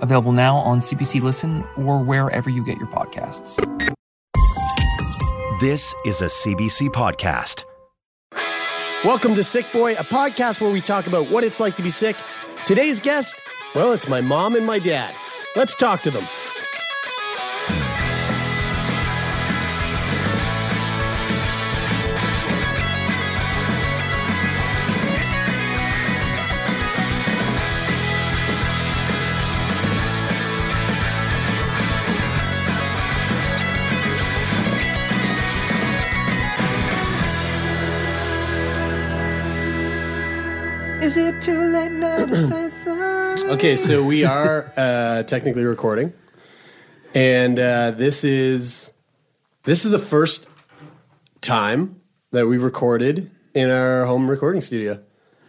available now on CBC Listen or wherever you get your podcasts. This is a CBC podcast. Welcome to Sickboy, a podcast where we talk about what it's like to be sick. Today's guest, well, it's my mom and my dad. Let's talk to them. Too late now to say sorry? Okay, so we are uh, technically recording, and uh, this is this is the first time that we've recorded in our home recording studio.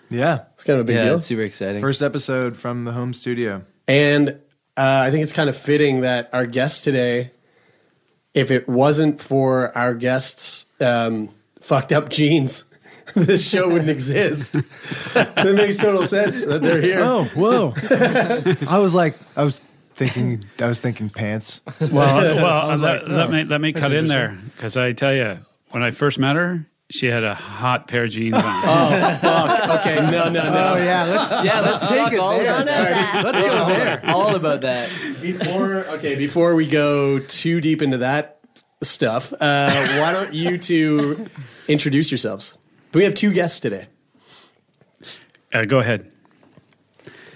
Yeah. It's kind of a big yeah, deal. it's super exciting. First episode from the home studio. And uh, I think it's kind of fitting that our guest today, if it wasn't for our guests' um, fucked up genes, this show wouldn't exist. it makes total sense that they're here. Oh, whoa. I was like, I was thinking, I was thinking pants. Well, well, was let, like, let oh, me let me cut in there because I tell you, when I first met her, she had a hot pair of jeans on. Oh, fuck. Okay, no, no, no. Oh, yeah. Let's, yeah, let's take it all there. about that. Let's go there. All about that. Before, okay, before we go too deep into that stuff, uh, why don't you two introduce yourselves? We have two guests today. Uh, go ahead.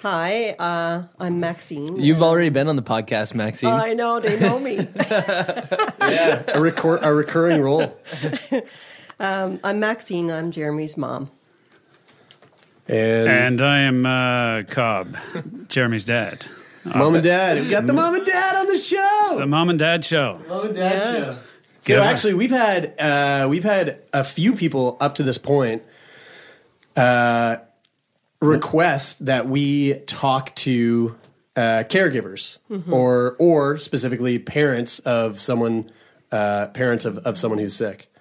Hi, uh, I'm Maxine. You've already been on the podcast, Maxine. I know they know me. Yeah, a, recor- a recurring role. um, I'm Maxine. I'm Jeremie's mom. And, And I am uh, Cob, Jeremie's dad. mom and dad. We got the mom and dad on the show. It's the mom and dad show. Mom and dad show. So actually, we've had uh, we've had a few people up to this point uh, request that we talk to uh, caregivers or or specifically parents of someone uh, parents of, of someone who's sick.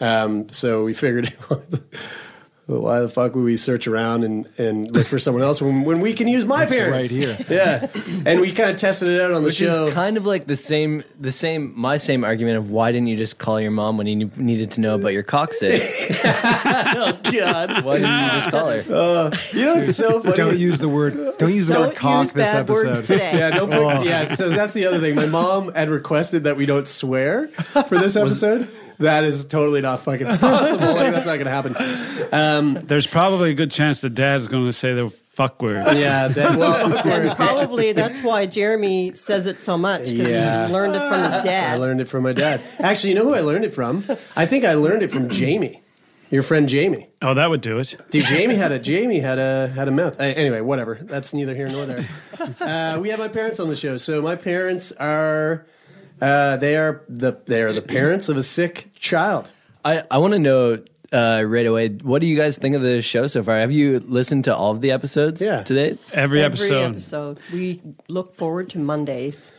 Um, so we figured. Why the fuck would we search around and, and look for someone else when, when we can use my It's parents? right here. Yeah. And we kind of tested it out on the Which show. is kind of like the same, the same, my same argument of why didn't you just call your mom when you needed to know about your coccyx? oh, God. Why didn't you just call her? Uh, you know, it's so funny. Don't use the word, don't use the Don't word cock use this bad words episode. today. Yeah, don't put, oh. yeah. So that's the other thing. My mom had requested that we don't swear for this episode. That is totally not fucking possible. Like that's not going to happen. Um, There's probably a good chance that dad's going to say the fuck word. yeah. That, well, And probably that's why Jeremie says it so much because Yeah. he learned it from his dad. I learned it from my dad. Actually, you know who I learned it from? I think I learned it from Jamie, your friend Jamie. Oh, that would do it. Dude, Jamie had a Jamie had a had a mouth. Uh, anyway, whatever. That's neither here nor there. Uh, we have my parents on the show. So my parents are uh, they are the they are the parents of a sick child. I, I want to know uh, right away, what do you guys think of the show so far? Have you listened to all of the episodes Yeah. to date? Every, Every episode. episode. We look forward to Mondays.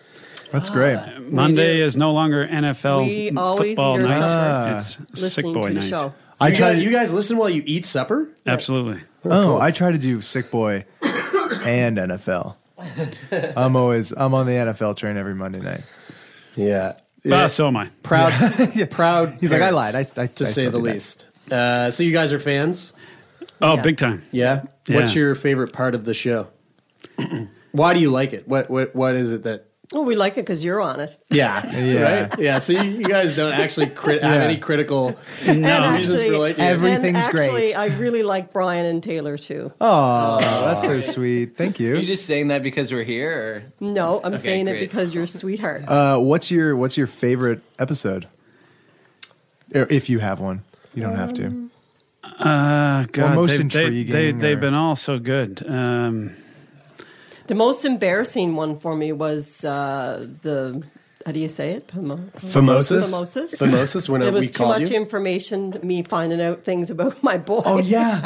That's great. Monday is no longer NFL We always football night. supper It's sick boy to the night. show. I You try guys, to, you guys listen while you eat supper? Absolutely. oh, I try to do sick boy and NFL. I'm always, I'm on the NFL train every Monday night. Yeah. Ah, so am I. proud, proud. He's like, I lied. I- I- to I say the least. Uh, so you guys are fans? Oh, Yeah. big time. Yeah. Yeah. What's your favorite part of the show? Why do you like it? What what what is it that? Oh, we like it because you're on it. Yeah. Yeah. Right. Yeah. So you, you guys don't actually crit- have Yeah. any critical And reasons for liking it. Everything's and great. actually, I really like Brian and Taylor too. Oh, that's so sweet. Thank you. Are you you. just saying that because we're here? Or? No, I'm Okay, saying it because you're sweethearts. Uh, what's your What's your favorite episode? If you have one, you don't have to. Uh, God, most they, They, intriguing they, they've or- been all so good. Um, the most embarrassing one for me was uh, the how do you say it? Phimo- Phimosis? Phimosis. Phimosis, when, it was we too much you? information. Me finding out things about my boy. Oh yeah.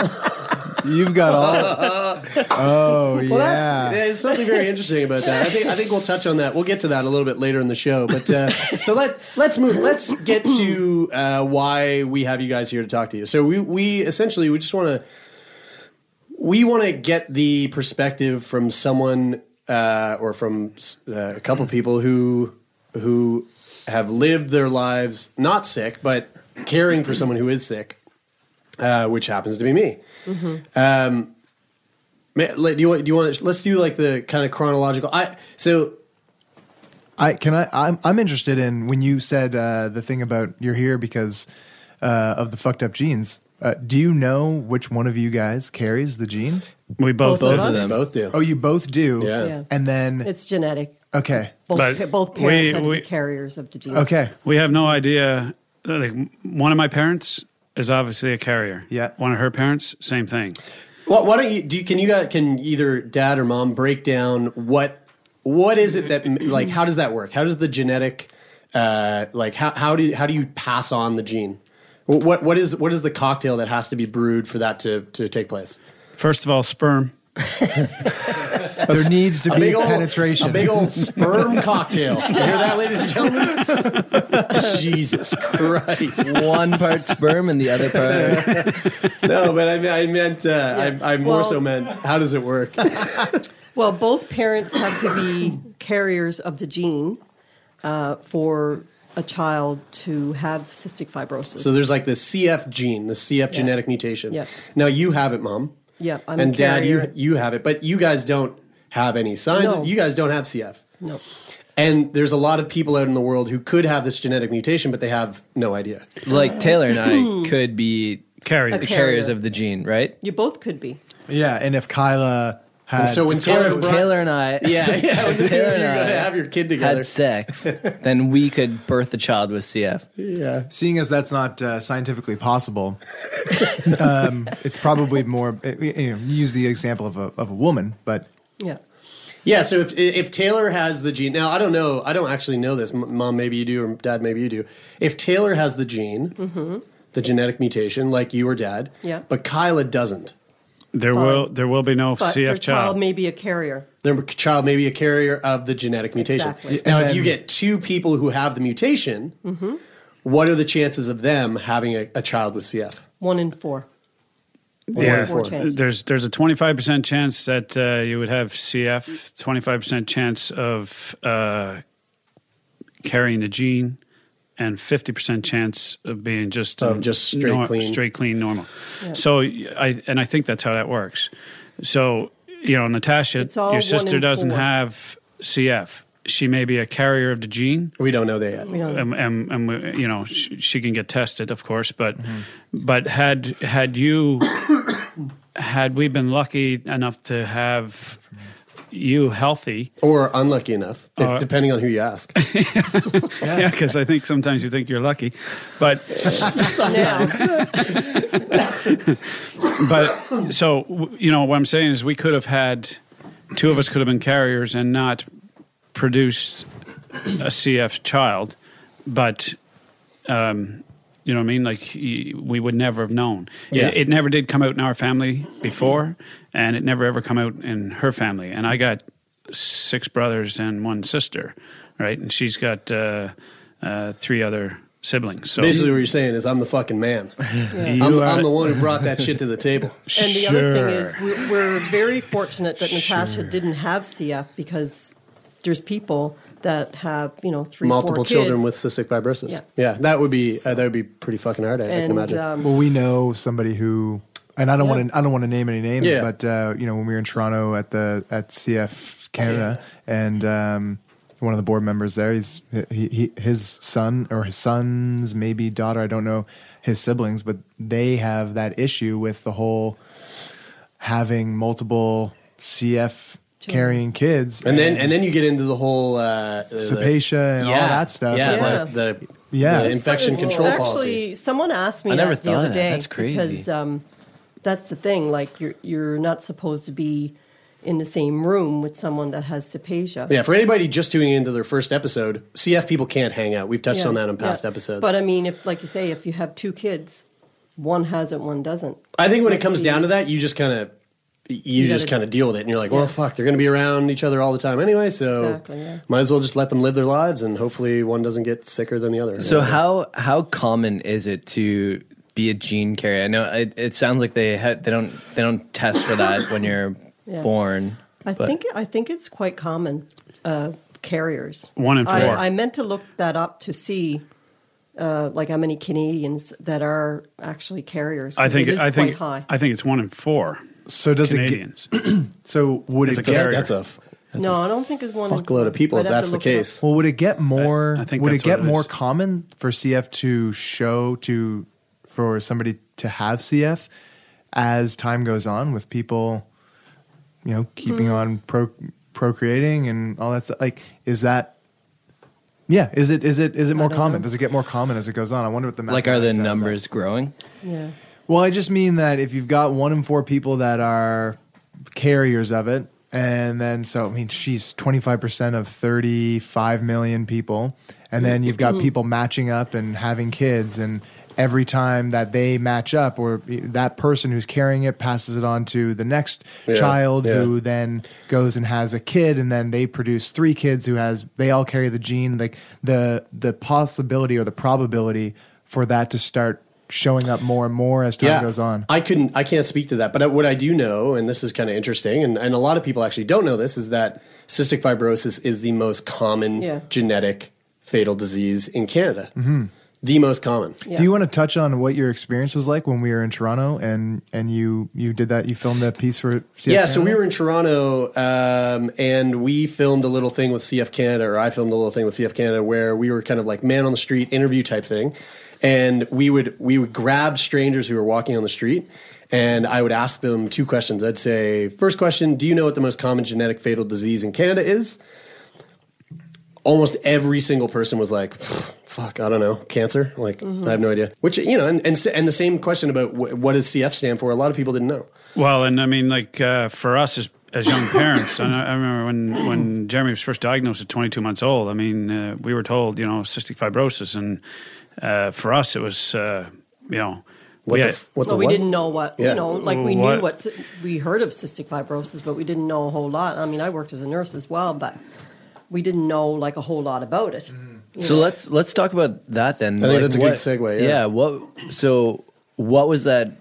You've got all. Oh yeah. Well, that's there's something very interesting about that. I think I think we'll touch on that. We'll get to that a little bit later in the show. But uh, so let let's move. Let's get to uh, why we have you guys here to talk to you. So we we essentially we just want to we want to get the perspective from someone uh, or from uh, a couple people who who have lived their lives not sick but caring for someone who is sick, uh, which happens to be me. Um, Ma- like, do you want? Do you want? To, let's do like the kind of chronological. I so I can I I'm I'm interested in when you said uh, the thing about you're here because uh, of the fucked up genes. Uh, do you know which one of you guys carries the gene? We both, Both of do. us? them. both do. Oh, you both do. Yeah. Yeah. And then It's genetic. okay, Both, But both parents we- had to we- be carriers of the gene. okay, We have no idea. Like one of my parents is obviously a carrier. Yeah. One of her parents, same thing. Why, why don't you? Do you, can you guys can either dad or mom break down what what is it that like how does that work? How does the genetic uh, like how how do you, how do you pass on the gene? What what is what is the cocktail that has to be brewed for that to to take place? First of all, sperm. there needs to A be big old penetration. a big old sperm cocktail. You hear that, ladies and gentlemen? Jesus Christ! One part sperm and the other part. No, but I, I meant uh, I, I more Well- so meant how does it work? Well, both parents have to be carriers of the gene uh, for a child to have cystic fibrosis. So there's like the CF gene, the CF genetic mutation. Yeah. Now you have it, mom. Yeah, I'm and a dad, you you have it, but you guys don't have any signs. No. You guys don't have CF. no. And there's a lot of people out in the world who could have this genetic mutation, but they have no idea. Like uh, Taylor and I could be Carrier. A the carrier. carriers of the gene, right? You both could be. yeah, and if Kyla had And so when Taylor, Taylor, Taylor and I, yeah, yeah, when the two Taylor of you and I gonna have your kid together, had sex, then we could birth a child with CF. yeah. seeing as that's not uh, scientifically possible, um, it's probably more. uh, You know, use the example of a of a woman, but Yeah. Yeah, so if if Taylor has the gene, now I don't know, I don't actually know this. Mom, maybe you do, or Dad, maybe you do. If Taylor has the gene, the genetic mutation, like you or Dad, Mm-hmm. Yeah. but Kyla doesn't, There will there will be no But CF their child. child may be a carrier. their child may be a carrier of the genetic mutation. Exactly. Now, And if you get two people who have the mutation, Mm-hmm. what are the chances of them having a, a child with CF? One in four. yeah, four chances. there's there's a 25 percent chance that uh, you would have CF, 25 percent chance of uh, carrying the gene, and 50 percent chance of being just Of just straight clean. straight clean, normal. So I and I think that's how that works. So you know, Natasha, your sister doesn't four. have CF. She may be a carrier of the gene. We don't know that yet. We and, and, and we- you know she, she can get tested, of course. But mm-hmm. but had had you had we been lucky enough to have you healthy, Or unlucky enough, if, Uh, depending on who you ask. yeah, because I think sometimes you think you're lucky, but but so you know what I'm saying is we could have had two of us could have been carriers and not produced a CF child, but um, you know what I mean. Like y- we would never have known. Yeah. It, it never did come out in our family before, and it never ever come out in her family. And I got six brothers and one sister, right? And she's got uh, uh, three other siblings. So Basically, what you're saying is I'm the fucking man. you I'm, are- I'm the one who brought that shit to the table. and the other thing is, we're, we're very fortunate that Natasha didn't have CF because there's people that have, you know, three, Multiple four children kids. with cystic fibrosis. Yeah. Yeah, that would be uh, that would be pretty fucking hard. I, I can imagine. um, well, we know somebody who, and I don't want to I don't want to name any names, Yeah. but uh, you know when we were in Toronto at the at CF Canada, and um, one of the board members there, he's he, he his son or his son's maybe daughter, I don't know his siblings, but they have that issue with the whole having multiple CF carrying kids, and then and then you get into the whole uh, the- Cepacia and all that stuff. Yeah, Yeah. like the Yeah. the infection It's- control actually, policy. someone asked me I never that the other that. day That's crazy. because um, that's the thing. Like you're you're not supposed to be in the same room with someone that has Cepacia. Yeah, for anybody just tuning into their first episode, CF people can't hang out. We've touched Yeah, on that in past yeah. episodes. But I mean, if like you say, if you have two kids, one has it, one doesn't. I think when it comes be- down to that, you just kind of you, You just kind of deal with it, and you're like, well, Yeah. fuck, they're going to be around each other all the time anyway, so Exactly, yeah. might as well just let them live their lives, and hopefully one doesn't get sicker than the other. So how how common is it to be a gene carrier? I know it, it sounds like they ha- they don't they don't test for that when you're Yeah. born. I but- think I think it's quite common. Uh, carriers. One in four. I, I meant to look that up to see, uh, like how many Canadians that are actually carriers. I think it is I think quite high. I think it's one in four. So does Canadians. it get, so would It's it a get carrier. that's a that's no, a I don't think it's one. in fuckload of people I'd if have that's to the look it up. case. well would it get more I think would it that's get what it more is. common for CF to show to for somebody to have CF as time goes on with people you know keeping Hmm. on pro, procreating and all that stuff like is that yeah is it is it is it more common know. does it get more common as it goes on i wonder what the like are the mathematics are of that. numbers growing? Yeah. Well, I just mean that if you've got one in four people that are carriers of it, and then so I mean, she's twenty five percent of thirty five million people, and then you've got people matching up and having kids, and every time that they match up, or that person who's carrying it passes it on to the next Yeah, child, yeah. who then goes and has a kid, and then they produce three kids who has they all carry the gene. Like the the possibility or the probability for that to start showing up more and more as time goes on. I couldn't, I can't speak to that. But what I do know, and this is kind of interesting, and, and a lot of people actually don't know this, is that cystic fibrosis is the most common Yeah. genetic fatal disease in Canada. Mm-hmm. The most common. Yeah. Do you want to touch on what your experience was like when we were in Toronto and and you you did that you filmed that piece for CF yeah, so we were in Toronto, um, and we filmed a little thing with CF Canada, or I filmed a little thing with CF Canada, where we were kind of like man on the street interview type thing, and we would we would grab strangers who were walking on the street, and I would ask them two questions. I'd say, first question, do you know what the most common genetic fatal disease in Canada is? Almost every single person was like, "Fuck, I don't know, cancer." Like, I have no idea. Which you know, and and, and the same question about wh- what does CF stand for? A lot of people didn't know. Well, and I mean, like uh, for us as as young parents, and I, I remember when when Jeremie was first diagnosed at 22 months old. I mean, uh, we were told, you know, cystic fibrosis, and uh, for us, it was, uh, you know, What we the had- f- what Well, the we didn't know what Yeah. you know. Like we What- knew what we heard of cystic fibrosis, but we didn't know a whole lot. I mean, I worked as a nurse as well, but we didn't know like a whole lot about it. So know. let's let's talk about that then. I think that's a good segue, yeah. What? So what was that?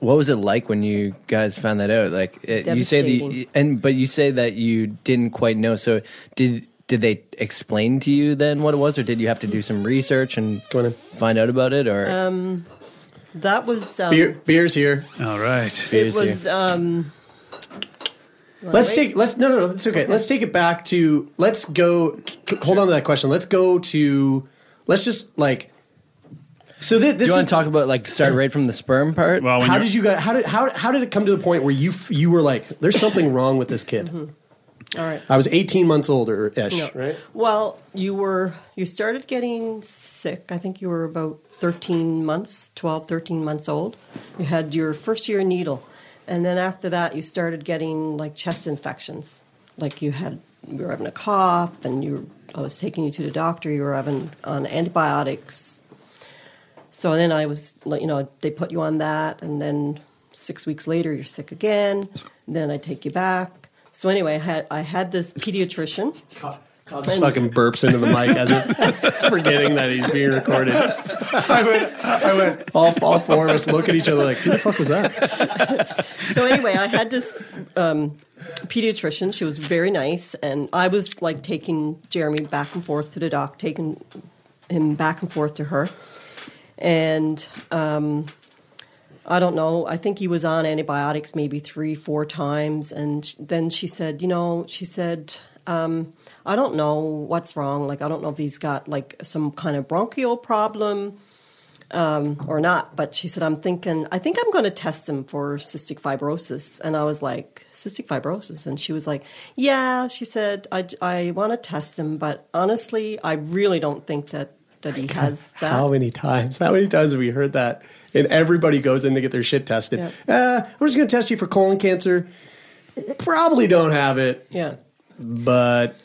What was it like when you guys found that out? Like it, you say the and but you say that you didn't quite know. So did did they explain to you then what it was, or did you have to do some research and Go find out about it? Or that was um, Beer, beer's here. all right. it Beers here. was. Um, Let's wait. take let's no no no it's okay. Let's take it back to let's go c- hold on to that question. Let's go to let's just like so thi- do this you is want to talk about like start right from the sperm part? Well, when how you're- did you guys how did how how did it come to the point where you f- you were like there's something wrong with this kid. All right. I was 18 months older ish, No. right? Well, you were you started getting sick. I think you were about 13 months, 12, 13 months old. You had your first year needle. And then after that you started getting like chest infections. Like you had you were having a cough and you I was taking you to the doctor, you were having on antibiotics. So then I was like, you know, they put you on that and then 6 weeks later you're sick again. Then I take you back. So anyway, I had I had this pediatrician Just fucking burps into the mic as if forgetting that he's being recorded. I went, I went, all, all four of us look at each other like, who the fuck was that? so anyway, I had this um, pediatrician. She was very nice, and I was like taking Jeremie back and forth to the doc, taking him back and forth to her, and um, I don't know. I think he was on antibiotics maybe three, four times, and then she said, you know, she said. Um, I don't know what's wrong. Like, I don't know if he's got like some kind of bronchial problem or not. But she said, I'm thinking, I think I'm going to test him for cystic fibrosis. And I was like, cystic fibrosis? And she was like, yeah. She said, I, I want to test him, but honestly, I really don't think that, that he has that. How many times? How many times have we heard that? And everybody goes in to get their shit tested. Yeah. Uh, I'm just going to test you for colon cancer. probably don't have it, Yeah. but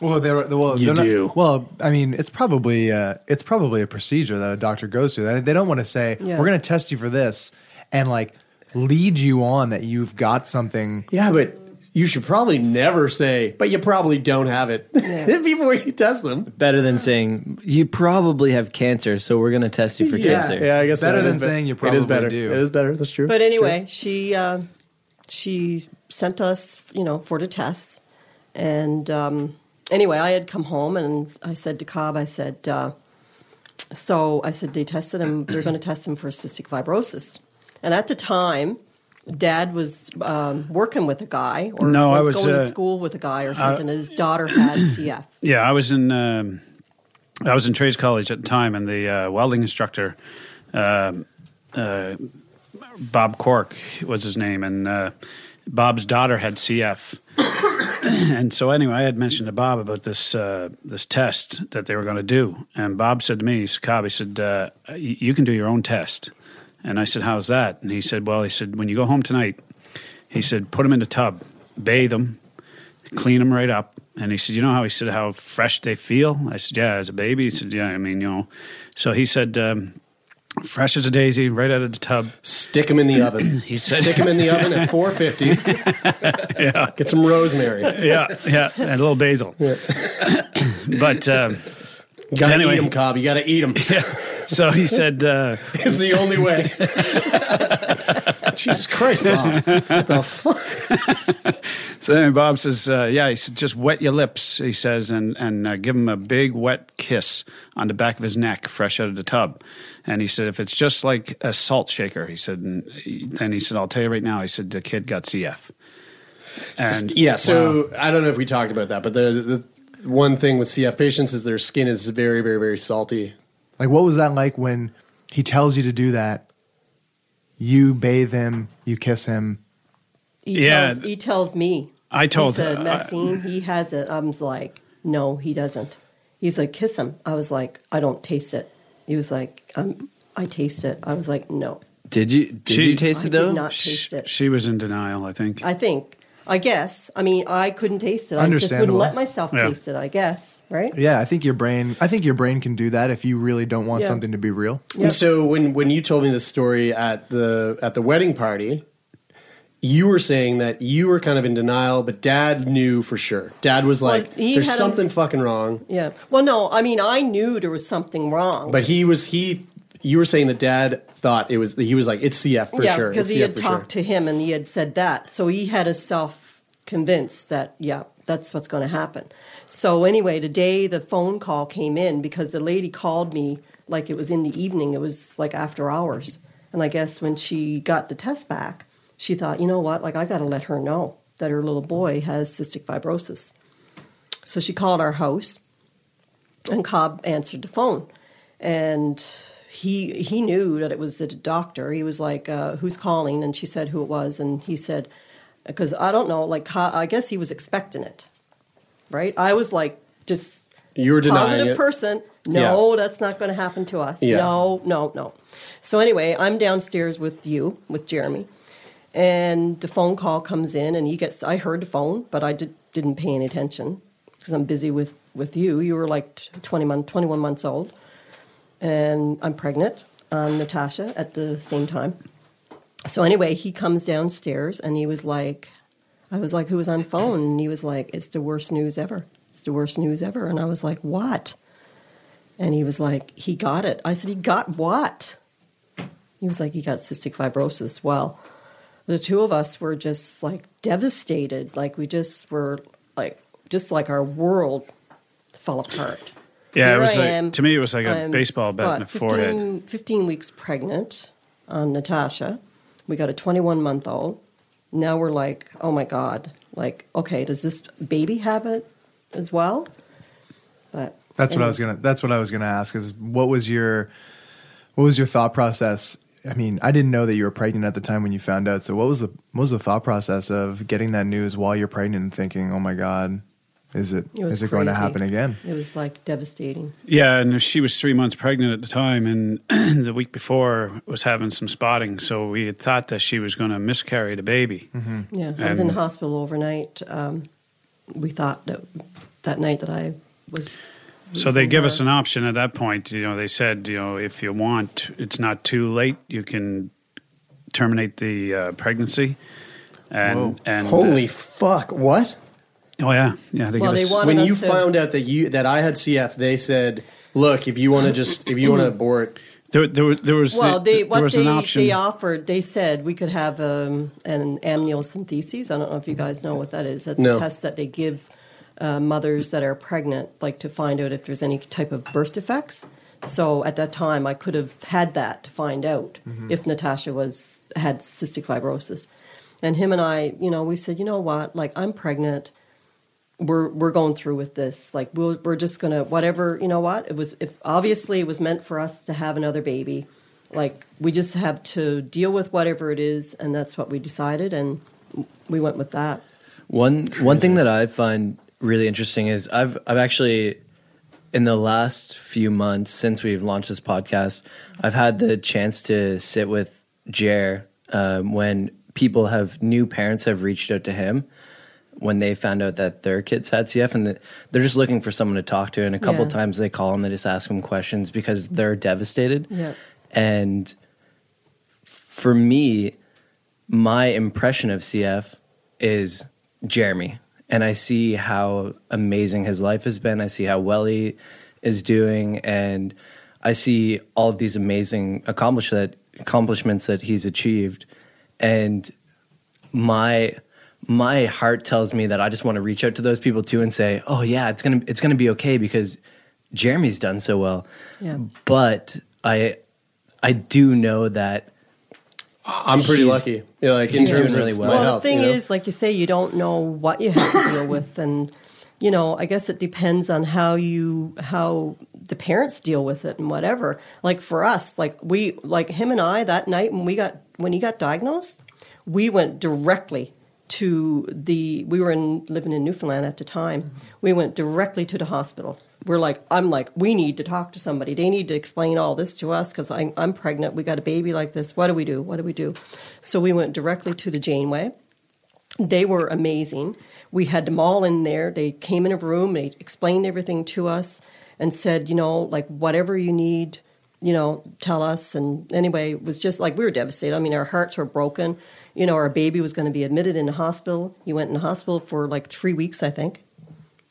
Well, they're well, You they're not- do. well, I mean, it's probably uh, it's probably a procedure that a doctor goes through. They they don't want to say Yeah. we're going to test you for this and like lead you on that you've got something. yeah, but you should probably never say, but you probably don't have it before you test them. Better than saying you probably have cancer, so we're going to test you for Yeah, cancer. yeah, I guess Better that than is be- saying you It is probably better. do. It is better. That's true. But It's true. anyway, she uh, she sent us, you know, for the tests. And um, anyway, I had come home and I said to Cob, I said, uh, so I said they tested him. They're going to test him for cystic fibrosis. And at the time, Dad was um, working with a guy, or No, I was, going uh, to school with a guy, or something. and his daughter had CF. Yeah, I was in um, I was in trades college at the time, and the uh, welding instructor, um uh, Bob Cork was his name, and uh, Bob's daughter had CF. and so anyway, I had mentioned to Bob about this uh, this test that they were going to do, and Bob said to me, he said, "Cob, he said uh, you can do your own test." And I said, "How's that?" And he said, "Well, he said when you go home tonight, he said put them in the tub, bathe them, clean them right up." And he said, "You know how he said how fresh they feel?" I said, "Yeah, as a baby." He said, "Yeah, I mean, you know." So he said, um, "Fresh as a daisy, right out of the tub." Stick them in the oven. He said, Stick them in the oven at 450. "Yeah, Get some rosemary. yeah, yeah, and a little basil." but um, You gotta Anyway. eat them, Cob. You gotta eat them. so he said, uh, It's the only way. Jesus Christ, Bob. What the fuck? So then Bob says, uh, "Yeah." He said, "Just wet your lips," he says, and and uh, give him a big wet kiss on the back of his neck, fresh out of the tub. And he said, "If it's just like a salt shaker," he said, and he- then he said, "I'll tell you right now." He said, "The kid got CF." And Yeah, so I don't know if we talked about that, but the, the one thing with CF patients is their skin is very, very, very salty. Like, what was that like when he tells you to do that? You bathe him, you kiss him. He Yeah. tells, he tells me. I told him. he said, her- Maxine, he has it. I was like, no, he doesn't. He was like, kiss him. I was like, I don't taste it. He was like, um, I taste it. I was like, no, Did you did She- you taste it though? did not Sh- taste it. she was in denial. I think. I think, I guess. I mean, I couldn't taste it. I just wouldn't let myself Yeah. taste it. I guess, right? Yeah, I think your brain. I think your brain can do that if you really don't want Yeah. something to be real. And so when when you told me the story at the at the wedding party, you were saying that you were kind of in denial, but Dad knew for sure. Dad was like, he "There's had a- something fucking wrong," Yeah. Well, no, I mean, I knew there was something wrong. but he was he. You were saying that Dad thought it was. He was like, "It's CF for yeah, sure." because he CF had talked to him and he had said that. So he had himself convinced that, yeah, that's what's going to happen. So anyway, the day the phone call came in, because the lady called me like it was in the evening, it was like after hours. And I guess when she got the test back, she thought, you know what, like I got to let her know that her little boy has cystic fibrosis. So she called our house and Cob answered the phone. And he he knew that it was the doctor. He was like, uh, "Who's calling?" And she said who it was, and he said, "Because I don't know. Like, I guess he was expecting it, right?" I was like, just You were denying positive it. person. No, that's not going to happen to us. Yeah. No, no, no. So anyway, I'm downstairs with you, with Jeremie, and the phone call comes in, and he gets. I heard the phone, but I did, didn't pay any attention because I'm busy with with you. You were like 20 month, 21 months old, and I'm pregnant on Natasha at the same time. So anyway, he comes downstairs, and he was like, I was like, who was on phone? And he was like, it's the worst news ever. It's the worst news ever. And I was like, what? And he was like, he got it. I said, he got what? He was like, he got cystic fibrosis. Well, the two of us were just like devastated. Like we just were like, just like our world fell apart. Yeah, it was I like am. to me. It was like a I'm, baseball bat in the what, forehead. 15, 15 weeks pregnant on Natasha. We got a 21 month old. Now we're like, oh my God. Like, okay, does this baby have it as well? But That's what I was gonna. That's what I was gonna ask. Is what was your what was your thought process? I mean, I didn't know that you were pregnant at the time when you found out. So what was the what was the thought process of getting that news while you're pregnant and thinking, oh my god, Is it It it going to happen again? It was like devastating. Yeah, and she was three months pregnant at the time, and the week before was having some spotting. So we had thought that she was going to miscarry the baby. Yeah, I was in the hospital overnight. Um, we thought that that night that I was. So they give her. us an option at that point. You know, they said, you know, if you want, it's not too late. You can terminate the uh, pregnancy. And and Holy fuck! What? Oh yeah, yeah. They Well, give they us, wanted when you to- found out that you that I had CF, they said, "Look, if you want to just if you want to abort, there, there, was- there was Well, the- they there what was they an option. they offered. They said we could have um, an amniocentesis. I don't know if you guys know what that is. That's No. a test that they give uh, mothers that are pregnant, like to find out if there's any type of birth defects. So at that time, I could have had that to find out if Natasha was had cystic fibrosis. And him and I, you know, we said, you know what? Like I'm pregnant. We're we're going through with this. Like we'll, we're just gonna whatever. You know what? It was if obviously it was meant for us to have another baby. Like we just have to deal with whatever it is, and that's what we decided, and we went with that. One one thing that I find really interesting is I've I've actually in the last few months since we've launched this podcast, I've had the chance to sit with Jer um, when people have new parents have reached out to him when they found out that their kids had CF and that they're just looking for someone to talk to. And a couple Yeah. times they call him, they just ask them questions because they're devastated. Yeah. And for me, my impression of CF is Jeremie. And I see how amazing his life has been. I see how well he is doing. And I see all of these amazing accomplish that, accomplishments that he's achieved. And my my heart tells me that I just want to reach out to those people too and say, "Oh yeah, it's gonna it's gonna be okay because Jeremie's done so well." Yeah. But I I do know that I'm pretty He's- lucky. Yeah, like in he's terms doing really of well. Well, health, the thing you know? is, like you say, you don't know what you have to deal with, and you know, I guess it depends on how you how the parents deal with it and whatever. Like for us, like we like him and I that night when we got when he got diagnosed, we went directly to the we were in living in Newfoundland at the time. Mm-hmm. We went directly to the hospital. We're like, I'm like, we need to talk to somebody. They need to explain all this to us because I'm, I'm pregnant. We got a baby like this. What do we do? What do we do? So we went directly to the Janeway. They were amazing. We had them all in there. They came in a room. They explained everything to us and said, you know, like whatever you need, you know, tell us. And anyway, it was just like we were devastated. I mean, our hearts were broken. You know, our baby was going to be admitted in the hospital. He went in the hospital for like three weeks, I think.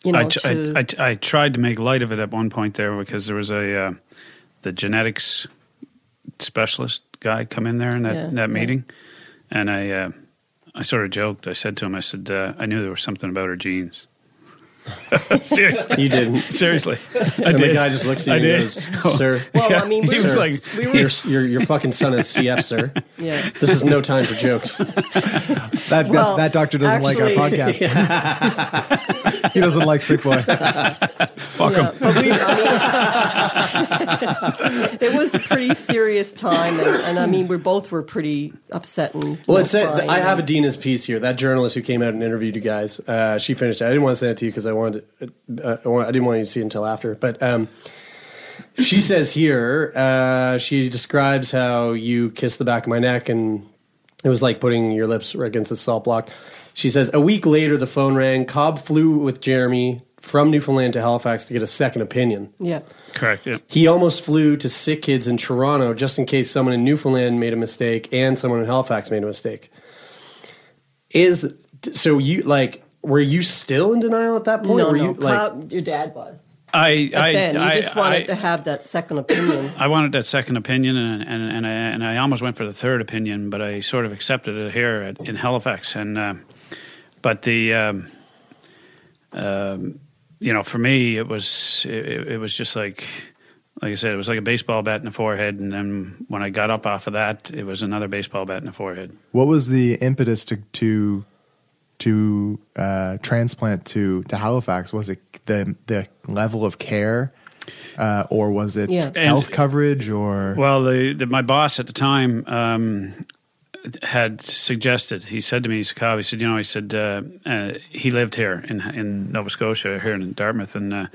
You know, I, t- to, I, I, I tried to make light of it at one point there because there was a uh, the genetics specialist guy come in there in that Yeah, that yeah. meeting, and I uh, I sort of joked. I said to him, I said uh, I knew there was something about her genes. Seriously, You didn't. seriously, I And the guy just looks at I you and did. goes, "Sir, well, I mean, we he were, was like, we were, your, your your fucking son is CF, sir. yeah. This is no time for jokes." That Well, that, that doctor doesn't like our actually- podcast. he doesn't like sick boy. Fuck Yeah, him. but we, I mean, it was a pretty serious time, and, and I mean, we both were pretty upset and. Well, know, it said I have and- Adina's piece here. That journalist who came out and interviewed you guys, uh, she finished it. I didn't want to send it to you because I wanted, uh, I, want, I didn't want you to see it until after. But um, she says here, uh, she describes how you kissed the back of my neck, and it was like putting your lips against a salt block. She says a week later, the phone rang. Cob flew with Jeremie from Newfoundland to Halifax to get a second opinion. Yeah. Correct. Yeah. He almost flew to sick kids in Toronto just in case someone in Newfoundland made a mistake and someone in Halifax made a mistake. Is so you like were you still in denial at that point? No, were no, you like your dad was. I, But I, then you I, just wanted I, to have that second opinion. I wanted that second opinion, and and and I, and I almost went for the third opinion, but I sort of accepted it here at, in Halifax. And uh, but the um, um, you know, for me, it was it, it was just like like I said, it was like a baseball bat in the forehead, and then when I got up off of that, it was another baseball bat in the forehead. What was the impetus to to to uh, transplant to to Halifax? Was it the the level of care, uh, or was it Yeah. health And- coverage, or Well, the, the, my boss at the time, um, had suggested. He said to me, he said, he said, you know, he said uh, uh, he lived here in in Nova Scotia, here in Dartmouth, and uh,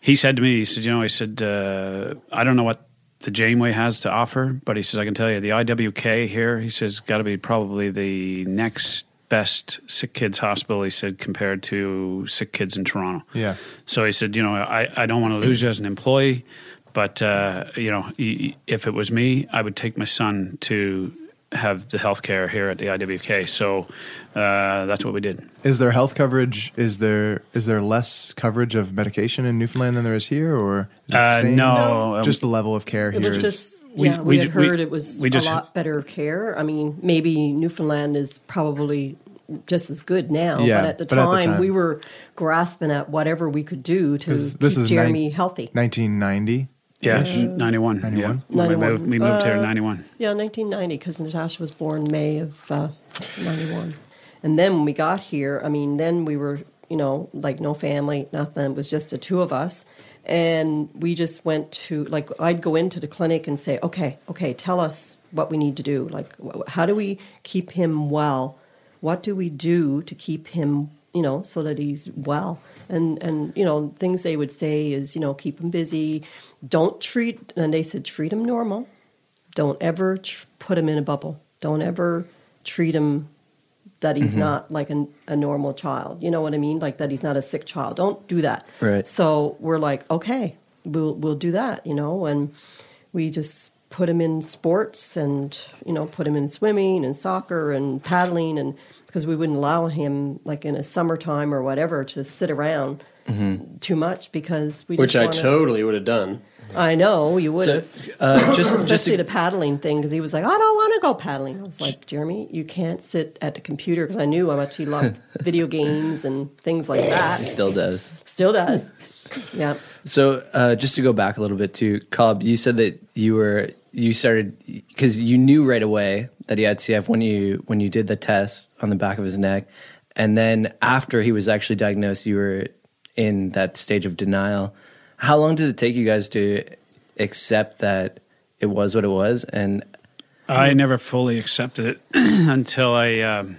he said to me, he said, you know, he said, uh, I don't know what the Janeway has to offer, but he says I can tell you the IWK here. He says got to be probably the next best sick kids hospital. He said compared to sick kids in Toronto. Yeah. So he said, you know, I, I don't want to lose you as an employee, but uh, you know, if it was me, I would take my son to have the health care here at the IWK. So uh, that's what we did. Is there health coverage? Is there is there less coverage of medication in Newfoundland than there is here, or is Uh, same? no, just the level of care It here was is- just We- yeah. We, we had ju- we- heard it was we just- a lot better care. I mean, maybe Newfoundland is probably just as good now, Yeah, but, at the, but at the time, time- we were grasping at whatever we could do to 'Cause keep this is Jeremie nine- healthy. 1990. Yeah, ish? 91. 91? Yeah. We moved, we moved here in Uh, 91. Yeah, 1990, because Natasha was born May of uh, 91. And then when we got here, I mean, then we were, you know, like no family, nothing. It was just the two of us. And we just went to, like, I'd go into the clinic and say, okay, okay, tell us what we need to do. Like, how do we keep him well? What do we do to keep him, you know, so that he's well? And, and you know, things they would say is, you know, keep him busy. Don't treat, and they said, treat him normal don't ever tr- put him in a bubble. Don't ever treat him that he's Mhm. not like an, a normal child. You know what I mean? Like that he's not a sick child. Don't do that. Right. So we're like, okay, we'll we'll do that. You know, and we just put him in sports and you know put him in swimming and soccer and paddling and because we wouldn't allow him like in a summertime or whatever to sit around Mhm. too much because we Which just I wanna- totally would have done. I know you would So, have. uh, just- especially just to- the paddling thing because he was like, I don't want to go paddling. I was like, Jeremie, you can't sit at the computer because I knew how much he loved video games and things like that. It still does. Still does. Yeah. So, uh, just to go back a little bit to Cob, you said that you were you started because you knew right away that he had CF when you when you did the test on the back of his neck, and then after he was actually diagnosed, you were in that stage of denial. How long did it take you guys to accept that it was what it was? And I never fully accepted it until I um,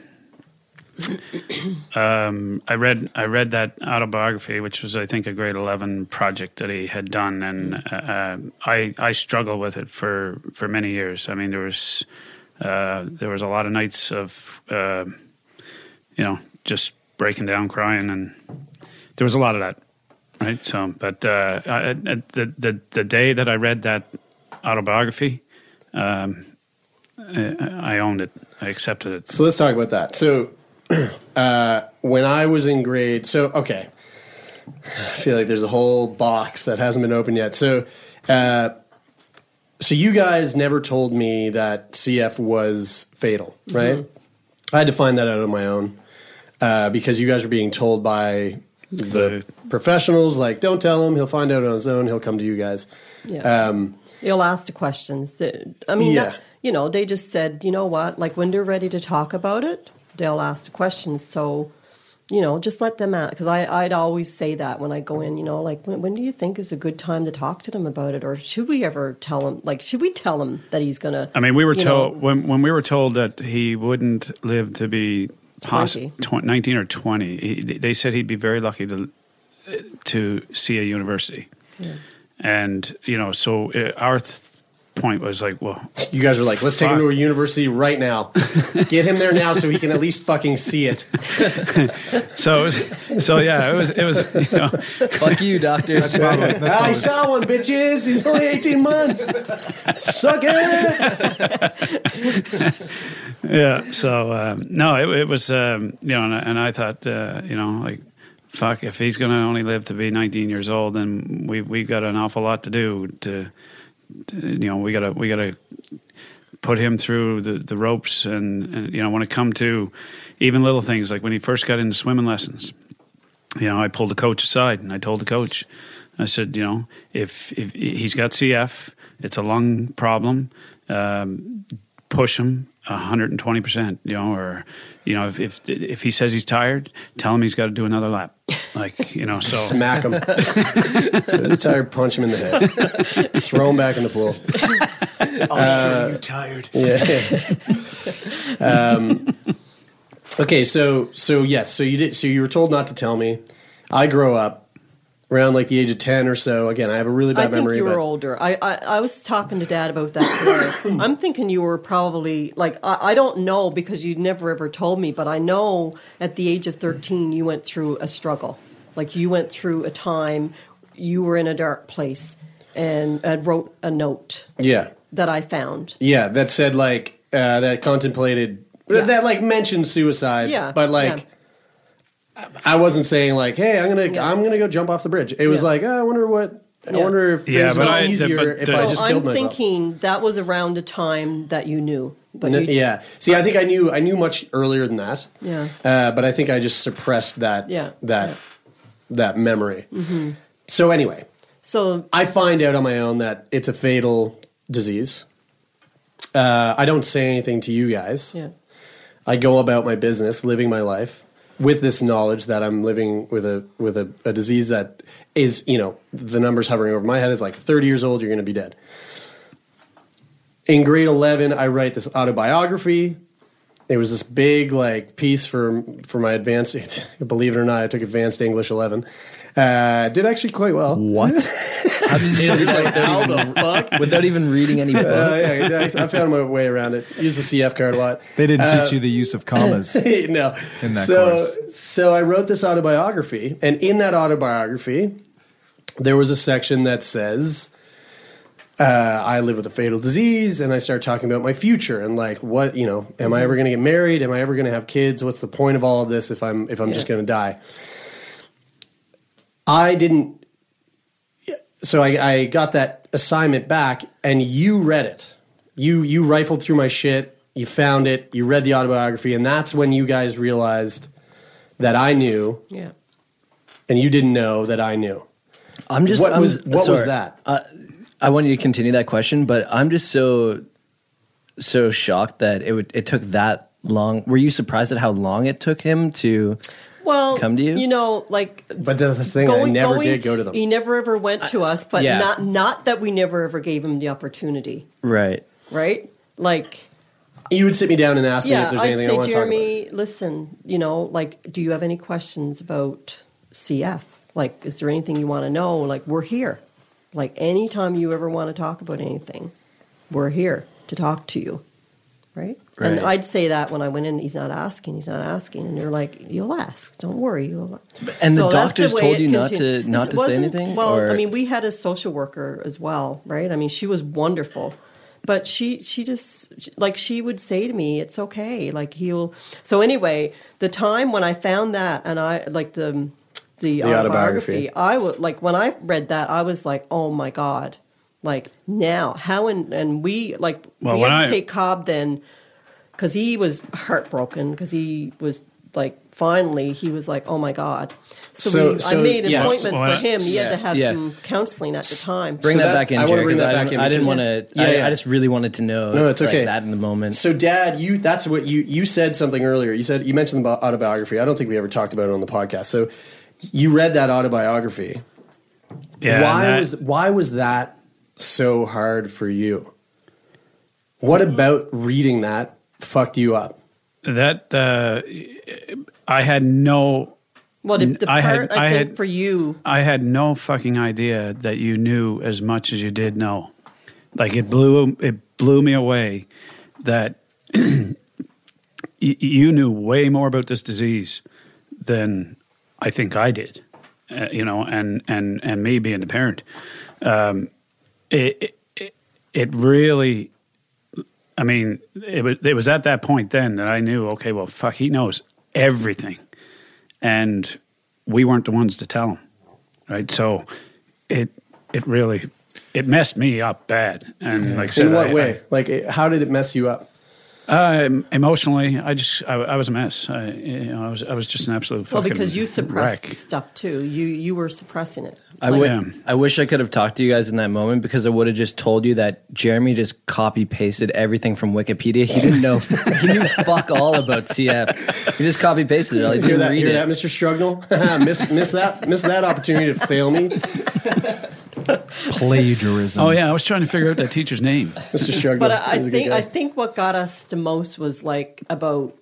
um, I read I read that autobiography, which was I think a grade eleven project that he had done, and uh, uh, I I struggled with it for for many years. I mean, there was uh, there was a lot of nights of uh, you know just breaking down, crying, and there was a lot of that, right? So, but uh, I, I- the the the day that I read that autobiography. Um, I I owned it. I accepted it. So let's talk about that. So uh, when I was in grade, so okay, I feel like there's a whole box that hasn't been opened yet. So, uh, so you guys never told me that CF was fatal, right? Mhm. I had to find that out on my own uh, because you guys were being told by the professionals, like, don't tell him. He'll find out on his own. He'll come to you guys. Yeah. Um, They'll ask the questions. I mean, Yeah. you know, they just said, you know what? Like when they're ready to talk about it, they'll ask the questions. So, you know, just let them out. Because I'd always say that when I go in, you know, like when, when do you think is a good time to talk to them about it, or should we ever tell them? Like, should we tell him that he's gonna? I mean, we were told when when we were told that he wouldn't live to be poss- 20. tw- nineteen or twenty. He, they said he'd be very lucky to to see a university, Yeah. and you know, so uh, our th- point was like, well, you guys are like, let's take him to a university right now. Get him there now so he can at least fucking see it. so it was, so yeah, it was it was you know, fuck you, doctors. I saw one, bitches. He's only 18 months. Suck it. yeah. So um, no, it, it was um, you know, and, I- and I thought uh, you know like. Fuck! If he's going to only live to be 19 years old, then we've, we've got an awful lot to do. To, to you know, we got to we got to put him through the, the ropes, and, and you know, when it come to even little things like when he first got into swimming lessons, you know, I pulled the coach aside and I told the coach, I said, you know, if if he's got CF, it's a lung problem. Um, push him 120%, you know, or, you know, if, if, if he says he's tired, tell him he's got to do another lap. Like you know, so Smack him. so he's tired, punch him in the head. Throw him back in the pool. I'll show you tired. Yeah. um, okay, so so yes, so you did. So you were told not to tell me. I grow up around like the age of ten or so. Again, I have a really bad I think memory. you were older. I, I, I was talking to Dad about that today. I'm thinking you were probably like I, I don't know because you never ever told me, but I know at the age of 13 you went through a struggle. Like you went through a time you were in a dark place and, and wrote a note Yeah, that I found. yeah. That said, like uh, that contemplated that like mentioned suicide. Yeah, but like. I wasn't saying like, "Hey, I'm gonna, Yeah. I'm gonna go jump off the bridge." It was Yeah. like, oh, "I wonder what, I wonder if Yeah, things but would I- easier but if the- I So just killed I'm myself." thinking that was around the time that you knew, but No, you, yeah. See, I think I knew I knew much earlier than that. Yeah. Uh, but I think I just suppressed that Yeah, that yeah. that memory. Mhm. So anyway, So I find out on my own that it's a fatal disease. Uh, I don't say anything to you guys. yeah. I go about my business, living my life with this knowledge that I'm living with a with a, a disease that is, you know, the numbers hovering over my head is like 30 years old, you're going to be dead. In grade 11, I write this autobiography. It was this big like piece for for my advanced. Believe it or not, I took advanced English 11. Uh, did actually quite well. What? How did you do that without, even, without even reading any books? Uh, yeah, I found my way around it. Use the CF card a lot. They didn't Uh, teach you the use of commas. no. In that so, course. so I wrote this autobiography, and in that autobiography, there was a section that says, uh, "I live with a fatal disease," and I start talking about my future and like, what you know, am I ever going to get married? Am I ever going to have kids? What's the point of all of this if I'm if I'm just going to die? I didn't. So I, I got that assignment back, and you read it. You you rifled through my shit. You found it. You read the autobiography, and that's when you guys realized that I knew, Yeah. and you didn't know that I knew. I'm just. What I'm- was- what was that? Uh, I want you to continue that question, but I'm just so so shocked that it would it took that long. Were you surprised at how long it took him to? Well, Come to you? You know, like But that's the thing. I never did go to them. He never ever went to us, but yeah. not not that we never ever gave him the opportunity, Right. right? Like, You would sit me down and ask me if there's I'd anything I say, want to talk about. Jeremie, listen, you know, like, do you have any questions about CF? Like, is there anything you want to know? Like, we're here. Like, anytime you ever want to talk about anything, we're here to talk to you, right? And I'd say that when I went in, he's not asking, he's not asking, and you're like, you'll ask, don't worry, you'll. And the So that's doctors way told you not to not to say anything. Well, or? I mean, we had a social worker as well, right? I mean, she was wonderful, but she she just like she would say to me, "It's okay." Like he'll. So anyway, the time when I found that, and I like the the, The autobiography, autobiography. I would like when I read that, I was like, "Oh my god!" Like now, how and and we like Well, we had to I- take Cob then because he was heartbroken because he was like finally he was like oh my god so, So- we, so, i made an yes. appointment Well, for him he had to have Yeah. some counseling at the time bring So that, that- back in, I wanna Jared, bring 'cause that I, back didn't- in I didn't want to. Yeah, I, yeah. I just really wanted to know. No, it's like, okay. that in the moment. So, Dad, you that's what you you said something earlier. You said you mentioned the autobiography. I don't think we ever talked about it on the podcast. So, you read that autobiography. yeah, why that- was why was that so hard for you? What about reading that fucked you up? that uh, I had no well the, the I part had- i, I think had- for you I had no fucking idea that you knew as much as you did know. Like it blew it blew me away that you knew way more about this disease than I think I did. Uh, you know, and and and me being the parent, um, it, it it really. I mean, it was it was at that point then that I knew. Okay, well, fuck, he knows everything, and we weren't the ones to tell him, right? So it it really it messed me up bad, and like I said, In what I- way? like, it- how did it mess you up? Uh, emotionally, I just I, I was a mess. I, you know, I was I was just an absolute. Well, fucking because you suppressed wreck. stuff too. You you were suppressing it. I, Like- wi- I wish I could have talked to you guys in that moment because I would have just told you that Jeremie just copy pasted everything from Wikipedia. He didn't know, he knew fuck all about CF. He just copy pasted it. I didn't Hear that, hear it. that, Mr. Struggle? miss, miss that, miss that opportunity to fail me, Plagiarism. Oh yeah, I was trying to figure out that teacher's name. Mr. Struggle. But I, I think I think what got us the most was like about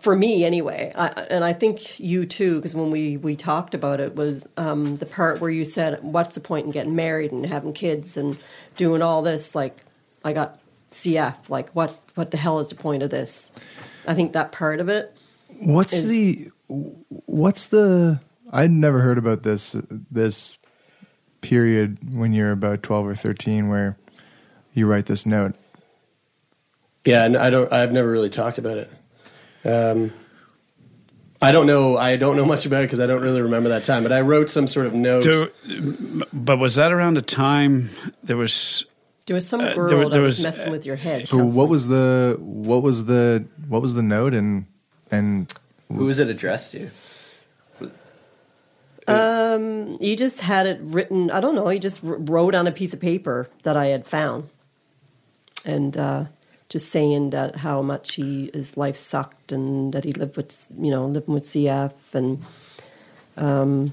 for me anyway, I, and I think you too, because when we we talked about it was um, the part where you said, "What's the point in getting married and having kids and doing all this?" Like, I got CF. Like, what's what the hell is the point of this? I think that part of it. What's is- the what's the I'd never heard about this this period when you're about 12 or 13 where you write this note. Yeah, and I don't. I've never really talked about it. Um, I don't know. I don't know much about it because I don't really remember that time. But I wrote some sort of note. Do- but was that around the time there was? There was some Uh, girl there that was, was, messing with your head. So what was the what was the what was the note and and Who was it addressed to? Um, he just had it written. I don't know. He just wrote on a piece of paper that I had found, and uh, just saying that how much he his life sucked and that he lived with you know living with CF and um.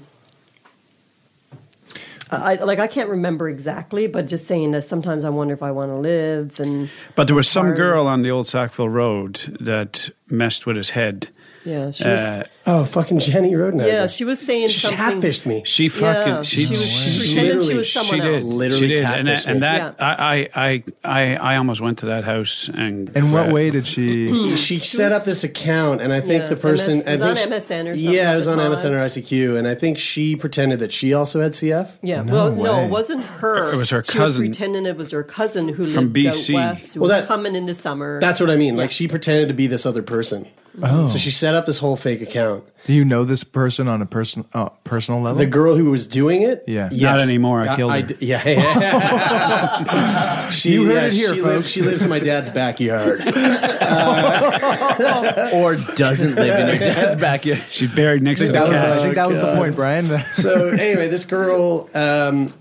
I like I can't remember exactly, but just saying that sometimes I wonder if I want to live and But there was some girl on the old Sackville Road that messed with his head. Yeah she was Uh, oh, fucking Jenny Rodenhauser. yeah she was saying She something catfished me. She fucking Yeah, she, she was she, pretending she was someone she did else. Literally she did and that, catfished me. and that I, I I I almost went to that house and in what uh, way did she she set up this account, and I think Yeah, the person. MS I it was think on MSN or something Yeah, at it was on time. MSN or ICQ, and I think she pretended that she also had CF. Yeah, No well, no, it wasn't her. It was her She cousin. was pretending it was her cousin who From lived BC. out west, who Well, was that- coming into summer. That's what I mean. Like she pretended to be this other person. Oh. So she set up this whole fake account. do you know this person on a person uh, personal level? The girl who was doing it, Yeah. Not anymore, I killed her. d- yeah, yeah. she, You heard yeah, it here, she lives, folks. she lives in my dad's backyard. Or doesn't live in your dad's backyard. she's buried next to the that was the, I think that was the point, Brian. so anyway, this girl, um,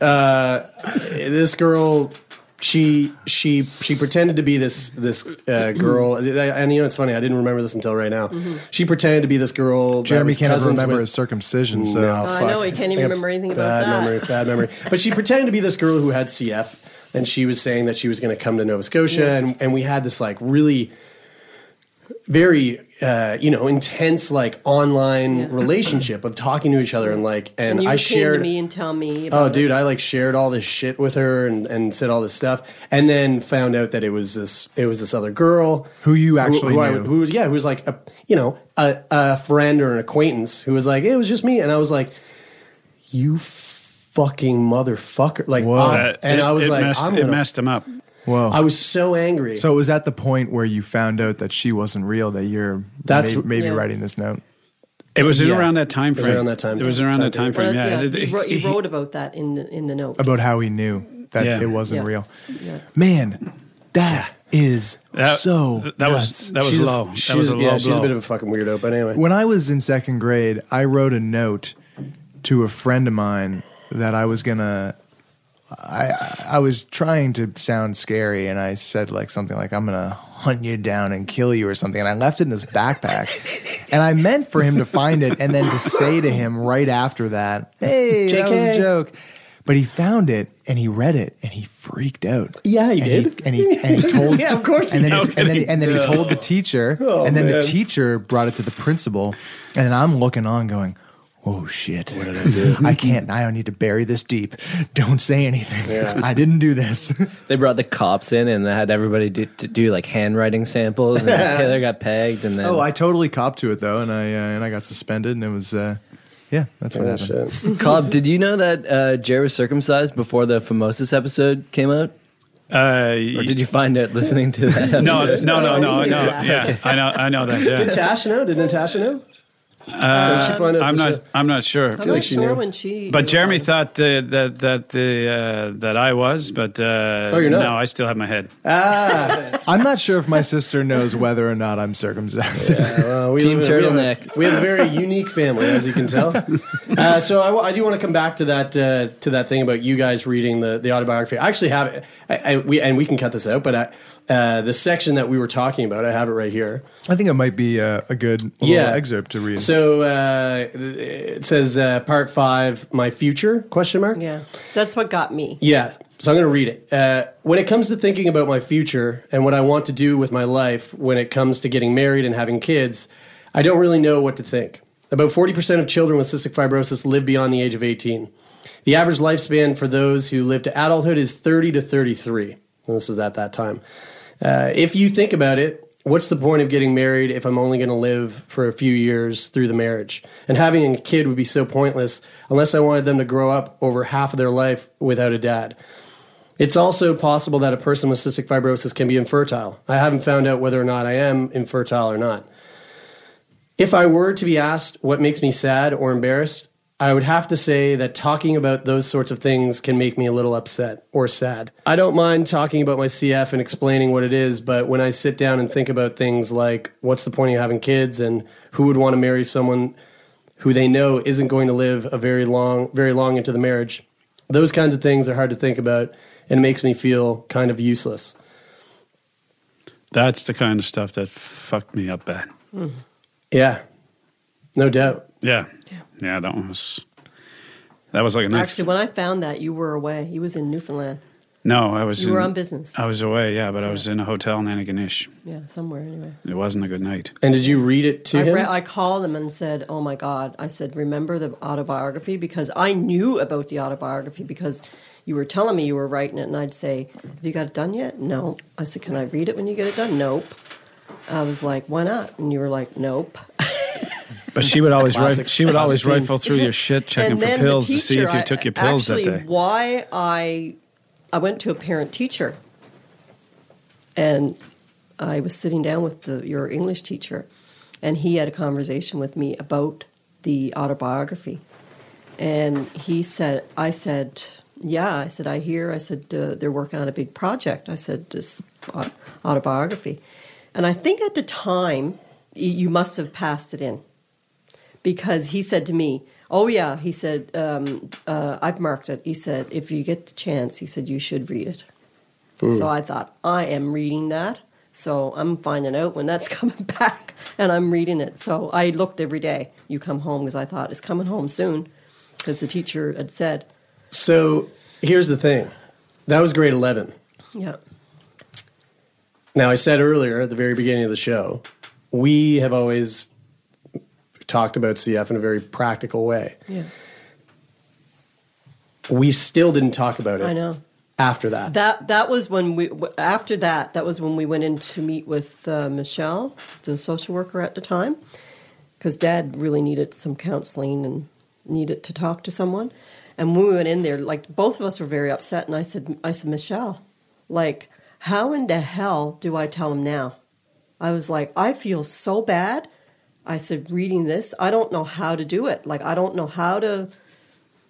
uh, this girl, she she she pretended to be this this uh, girl, and you know it's funny. I didn't remember this until right now. She pretended to be this girl. Jeremie can't ever remember with- his circumcision, so No, I fuck. know, he can't even remember anything about bad that. Memory, bad memory. But she pretended to be this girl who had CF, and she was saying that she was going to come to Nova Scotia, Yes. and, and we had this like really very uh, you know intense like online Yeah. relationship of talking to each other and like and, and you I came shared to me and tell me. About Oh, it. dude, I like shared all this shit with her and, and said all this stuff, and then found out that it was this it was this other girl Who you actually who, I- knew. who was yeah, who was like a you know a, a friend or an acquaintance who was like it was just me, and I was like, you fucking motherfucker, like, Whoa. I- and it, I was like, messed, I'm it gonna, messed him up. Whoa. I was so angry. so it was at the point where you found out that she wasn't real that you're That's- may- maybe Yeah. writing this note. It was in Yeah. around that time It was frame. around that time It was frame. around that Time time Well, frame. Yeah, yeah, It- he, wrote, he he- wrote about that in the, in the note. About how he knew that Yeah. it wasn't Yeah. real. Yeah. Man, that is that, so that was nuts. that was she's low. A, that she's, was a low yeah, she's blow. a bit of a fucking weirdo, but anyway. When I was in second grade, I wrote a note to a friend of mine that I was gonna. I I was trying to sound scary, and I said like something like "I'm gonna hunt you down and kill you" or something, and I left it in his backpack. and I meant for him to find it and then to say to him right after that, "Hey, that was a joke." But he found it and he read it and he freaked out. Yeah, he and did. He, and he and he told Yeah, of course and he then did. and then he, and then he told the teacher, Oh, and then man. the teacher brought it to the principal, and then I'm looking on, going, "Oh shit! What did I do? I can't. I don't need to bury this deep. Don't say anything. I didn't do this." They brought the cops in and they had everybody do, to do like handwriting samples. And then Taylor got pegged, and then oh, I totally copped to it though, and I uh, and I got suspended, and it was, uh, yeah, that's what Oh, happened. shit. Cob, did you know that uh, Jer was circumcised before the Phimosis episode came out? Uh, Or did you find out listening to that episode? no, no, no, no, no. Yeah. Yeah, I know, I know that. Did Yeah. Natasha know? Did Natasha know? Uh, she find out I'm not. sure? I'm not sure. I'm not sure when she. But Jeremie thought uh, that that the uh, that I was, but uh, Oh, you're not? no, I still have my head. Ah, I'm not sure if my sister knows whether or not I'm circumcised. well, we Team live in- we have a- We have a very unique family, as you can tell. Uh, so I, I do want to come back to that uh, to that thing about you guys reading the, the autobiography. I actually have it, I, I, we, and we can cut this out, but I, uh, the section that we were talking about, I have it right here. I think it might be a, a good little Yeah. excerpt to read. So uh, it says uh, part five, my future question mark. Yeah, that's what got me. Yeah. So I'm going to read it. Uh, when it comes to thinking about my future and what I want to do with my life when it comes to getting married and having kids, I don't really know what to think. About 40% of children with cystic fibrosis live beyond the age of 18. The average lifespan for those who live to adulthood is 30 to 33. And this was at that time. Uh, if you think about it, what's the point of getting married if I'm only going to live for a few years through the marriage? And having a kid would be so pointless unless I wanted them to grow up over half of their life without a dad. It's also possible that a person with cystic fibrosis can be infertile. I haven't found out whether or not I am infertile or not. If I were to be asked what makes me sad or embarrassed, I would have to say that talking about those sorts of things can make me a little upset or sad. I don't mind talking about my CF and explaining what it is, but when I sit down and think about things like what's the point of having kids and who would want to marry someone who they know isn't going to live a very long, very long into the marriage, those kinds of things are hard to think about and it makes me feel kind of useless. That's the kind of stuff that fucked me up bad. Yeah, no doubt. Yeah, yeah, that one was. That was like a. Actually, when I found that, you were away. You was in Newfoundland. no, I was. You were on business. I was away, yeah, but I was in a hotel in Antigonish. Yeah, somewhere anyway. It wasn't a good night. And did you read it to I, him? re- I called him and said, "Oh my God!" I said, "Remember the autobiography?" Because I knew about the autobiography because you were telling me you were writing it, and I'd say, "Have you got it done yet?" No. I said, "Can I read it when you get it done?" Nope. I was like, "Why not?" And you were like, "Nope." But she would always rif- she would always rifle through your shit, checking for pills to see if you took your pills actually, that day. Why I I went to a parent teacher, and I was sitting down with the, your English teacher, and he had a conversation with me about the autobiography, and he said, I said, yeah, I said, I hear, I said, uh, they're working on a big project. I said, this autobiography, and I think at the time you must have passed it in because he said to me, "Oh yeah," he said, um, uh, "I've marked it." He said, "If you get the chance," he said, "you should read it." So I thought, I am reading that. So I'm finding out when that's coming back, and I'm reading it. So I looked every day. You come home because I thought it's coming home soon, because the teacher had said, So here's the thing. That was grade 11. "Yeah, Now, I said earlier at the very beginning of the show, we have always talked about CF in a very practical way. yeah, We still didn't talk about it I know." after that. That that was when we after that that was when we went in to meet with uh, Michelle, the social worker at the time, because Dad really needed some counseling and needed to talk to someone. And when we went in there, like both of us were very upset, and I said, I said, Michelle, like, how in the hell do I tell him now? I was like, I feel so bad. I said, reading this, I don't know how to do it. Like, I don't know how to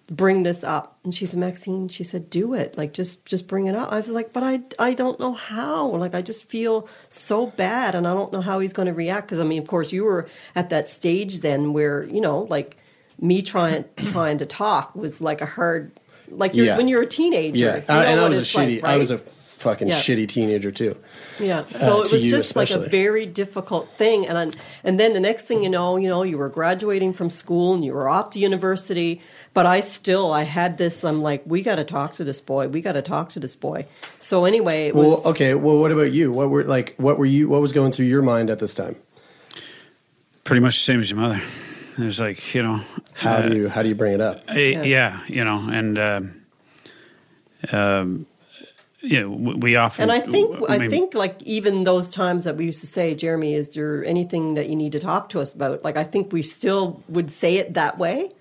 bring this up and she said maxine she said do it like just just bring it up i was like but i i don't know how like i just feel so bad and i don't know how he's going to react because i mean of course you were at that stage then where you know like me trying trying to talk was like a hard like you're, Yeah. when you're a teenager yeah. you I- and I was a it's like, shitty, I was a fucking Yeah. shitty teenager too. Yeah. So Uh, it was you just like a very difficult thing, and I, and then the next thing you know, you know, you were graduating from school and you were off to university. But I still, I had this. I'm like, we got to talk to this boy. We got to talk to this boy. So anyway, it Well, was okay. Well, what about you? What were like? What were you? What was going through your mind at this time? Pretty much the same as your mother. There's like you know How uh, do you how do you bring it up? Uh, yeah. you know, and um, um, yeah, we, we often. And I think I mean, think like even those times that we used to say, Jeremie, is there anything that you need to talk to us about? Like I think we still would say it that way,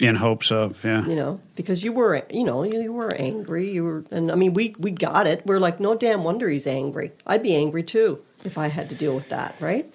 in hopes of yeah. you know, because you were you know you, you were angry, you were, and I mean we we got it. We're like, no damn wonder he's angry. I'd be angry too if I had to deal with that, right?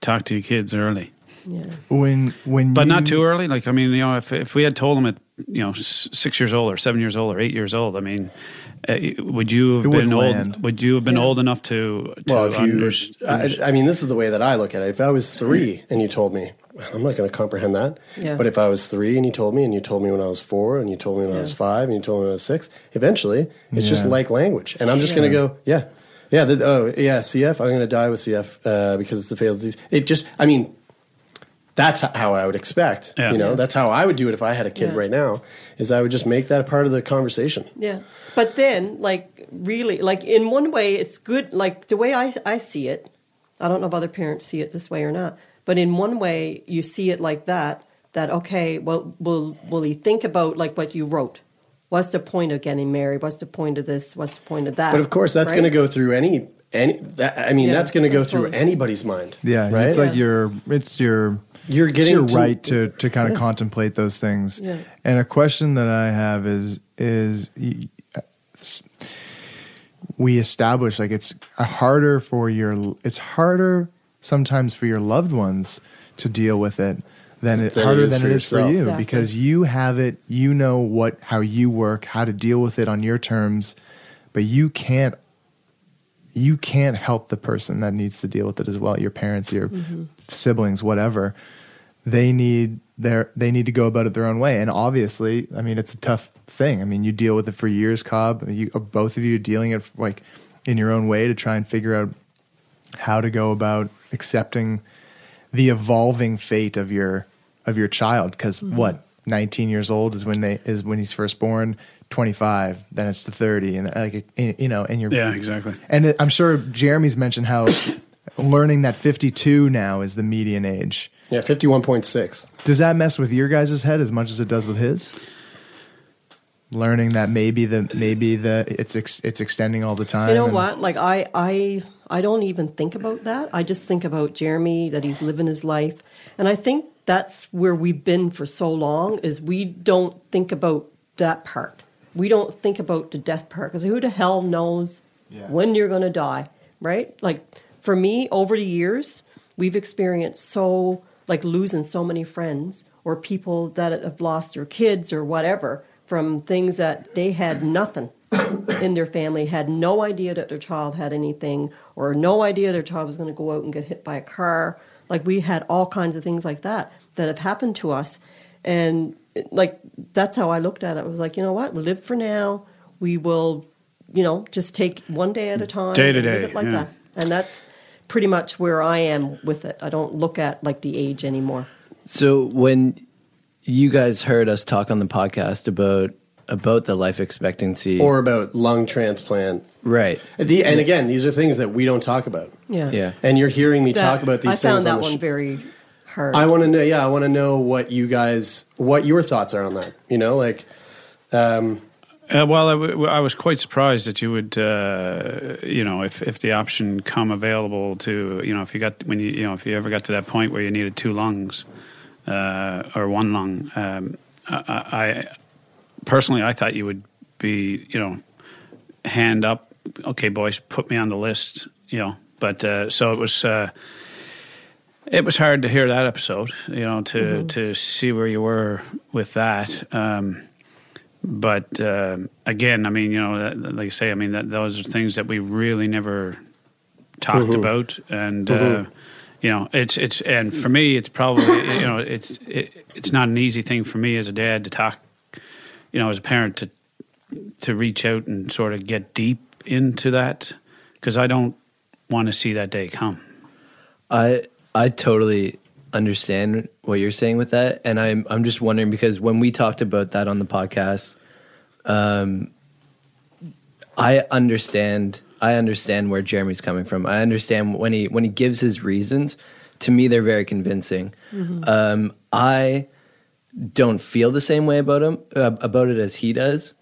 talk to your kids early. yeah. When when but you, not too early. Like I mean, you know, if if we had told them at you know six years old or seven years old or eight years old, I mean, uh, would you have It been old? land. Would you have been old enough to? to Well, if you, underst- I, I mean, this is the way that I look at it. If I was three and you told me, I'm not going to comprehend that. Yeah. But if I was three and you told me, and you told me when I was four, and you told me when I was five, and you told me when I was six, eventually it's just like language, and I'm just going to go, yeah, yeah, the, oh yeah, CF. I'm going to die with CF uh, because it's a failed disease. It just, I mean, that's how I would expect. Yeah. You know, that's how I would do it if I had a kid Yeah. right now. Is I would just make that a part of the conversation. Yeah. But then, like, really, like, in one way, it's good. Like, the way I, I see it, I don't know if other parents see it this way or not, but in one way, you see it like that, that, okay, well, will, will he think about, like, what you wrote? What's the point of getting married? What's the point of this? What's the point of that? But of course, that's Right? going to go through any any. That, I mean, Yeah, that's going to go through suppose. anybody's mind. Yeah, right. it's like your it's your You're it's getting your to- right to to kind of contemplate those things. Yeah. And a question that I have is is we establish like it's harder for your it's harder sometimes for your loved ones to deal with it than it Than it harder than for it is for you Exactly. because you have it you know what how you work how to deal with it on your terms but you can't you can't help the person that needs to deal with it as well your parents your siblings whatever. They need their they need to go about it their own way. And obviously i mean it's a tough thing. I mean you deal with it for years Cob. You uh, both of you are dealing it like in your own way to try and figure out how to go about accepting the evolving fate of your of your child because hmm. what 19 years old is when they is when he's first born 25 then it's to 30 and like you know and you're yeah, exactly. and I'm sure Jeremie's mentioned how learning that 52 now is the median age. Yeah, fifty-one point six. Does that mess with your guys' head as much as it does with his? Learning that maybe the maybe the it's ex, it's extending all the time. You know and- what? Like I, I, I don't even think about that. I just think about Jeremie that he's living his life, and I think that's where we've been for so long. Is we don't think about that part. We don't think about the death part because who the hell knows when you're going to die, right? Like for me, over the years, we've experienced so like losing so many friends or people that have lost their kids or whatever from things that they had nothing in their family had no idea that their child had anything or no idea their child was going to go out and get hit by a car. Like we had all kinds of things like that that have happened to us. And like that's how i looked at it. I was like you know what? We live for now. We will you know just take one day at a time Day to day, like yeah. that. And that's pretty much where i am with it. I don't look at like the age anymore. So when you guys heard us talk on the podcast about about the life expectancy, Or about lung transplant. right? The, and again, these are things that we don't talk about. yeah Yeah. And you're hearing me That- talk about these i things. found on that the one sh- very hard I want to know. Yeah, I want to know what you guys, what your thoughts are on that. You know, like, um, Uh, well, I, w- I was quite surprised that you would, uh, you know, if, if the option come available to, you know, if you got when you, you know, if you ever got to that point where you needed two lungs or one lung, um, I, I personally I thought you would be, you know, hand up, okay, boys, put me on the list, you know. But uh, so it was. Uh, it was hard to hear that episode, you know, to to see where you were with that. Um, but uh, again, I mean, you know, that, like you say, I mean, that those are things that we really never talked about, and uh, you know, it's it's and for me, it's probably you know, it's it, it's not an easy thing for me as a dad to talk, you know, as a parent to to reach out and sort of get deep into that because I don't want to see that day come. I I totally understand what you're saying with that, and I'm I'm just wondering because when we talked about that on the podcast, um, I understand I understand where Jeremie's coming from. I understand when he when he gives his reasons. To me, they're very convincing. Mhm. Um, I don't feel the same way about him uh, about it as he does,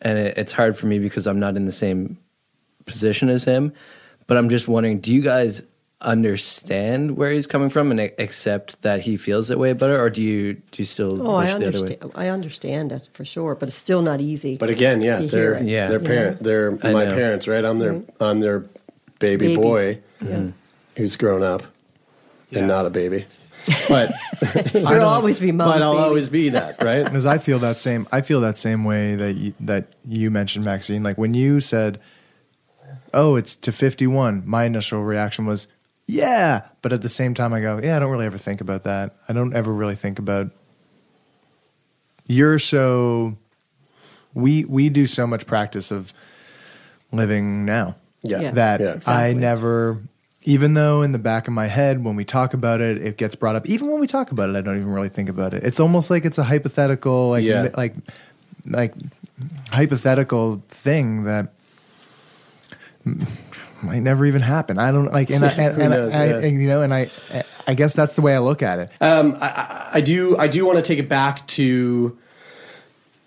and it, it's hard for me because I'm not in the same position as him. But I'm just wondering, do you guys understand where he's coming from and accept that he feels that way about it, or do you do you still Oh, I wish the other way? understand. I understand it for sure, but it's still not easy. But again, yeah, they're it. Yeah. they're parent, they're my parents, right? I'm their Mhm. I'm their baby, Baby. boy Yeah. who's grown up and not a baby. But You'll always be mom's But I'll baby. always be that, right? Because I feel that same. I feel that same way that you, that you mentioned, Maxine. Like when you said, "Oh, it's to 51," my initial reaction was, "Yeah," but at the same time, I go, "Yeah, I don't really ever think about that. I don't ever really think about." You're so. We we do so much practice of living now. Yeah. Yeah. That Yeah. I never. Even though in the back of my head, when we talk about it, it gets brought up. Even when we talk about it, I don't even really think about it. It's almost like it's a hypothetical, like Yeah. like like hypothetical thing that m- might never even happen. I don't like, and I, and, and knows, I, yeah. and, you know, and I, I guess that's the way I look at it. Um, I, I- I do. I do want to take it back to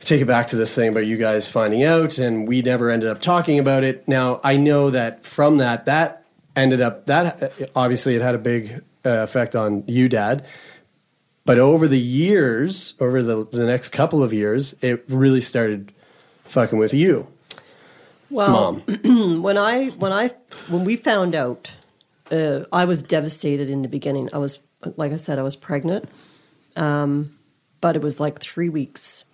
take it back to this thing about you guys finding out, and we never ended up talking about it. Now I know that from that, that ended up that obviously it had a big uh, effect on you, Dad. But over the years, over the the next couple of years, it really started fucking with you. Well, when I when I when we found out, uh, I was devastated in the beginning. I was like I said, I was pregnant, um, but it was like three weeks,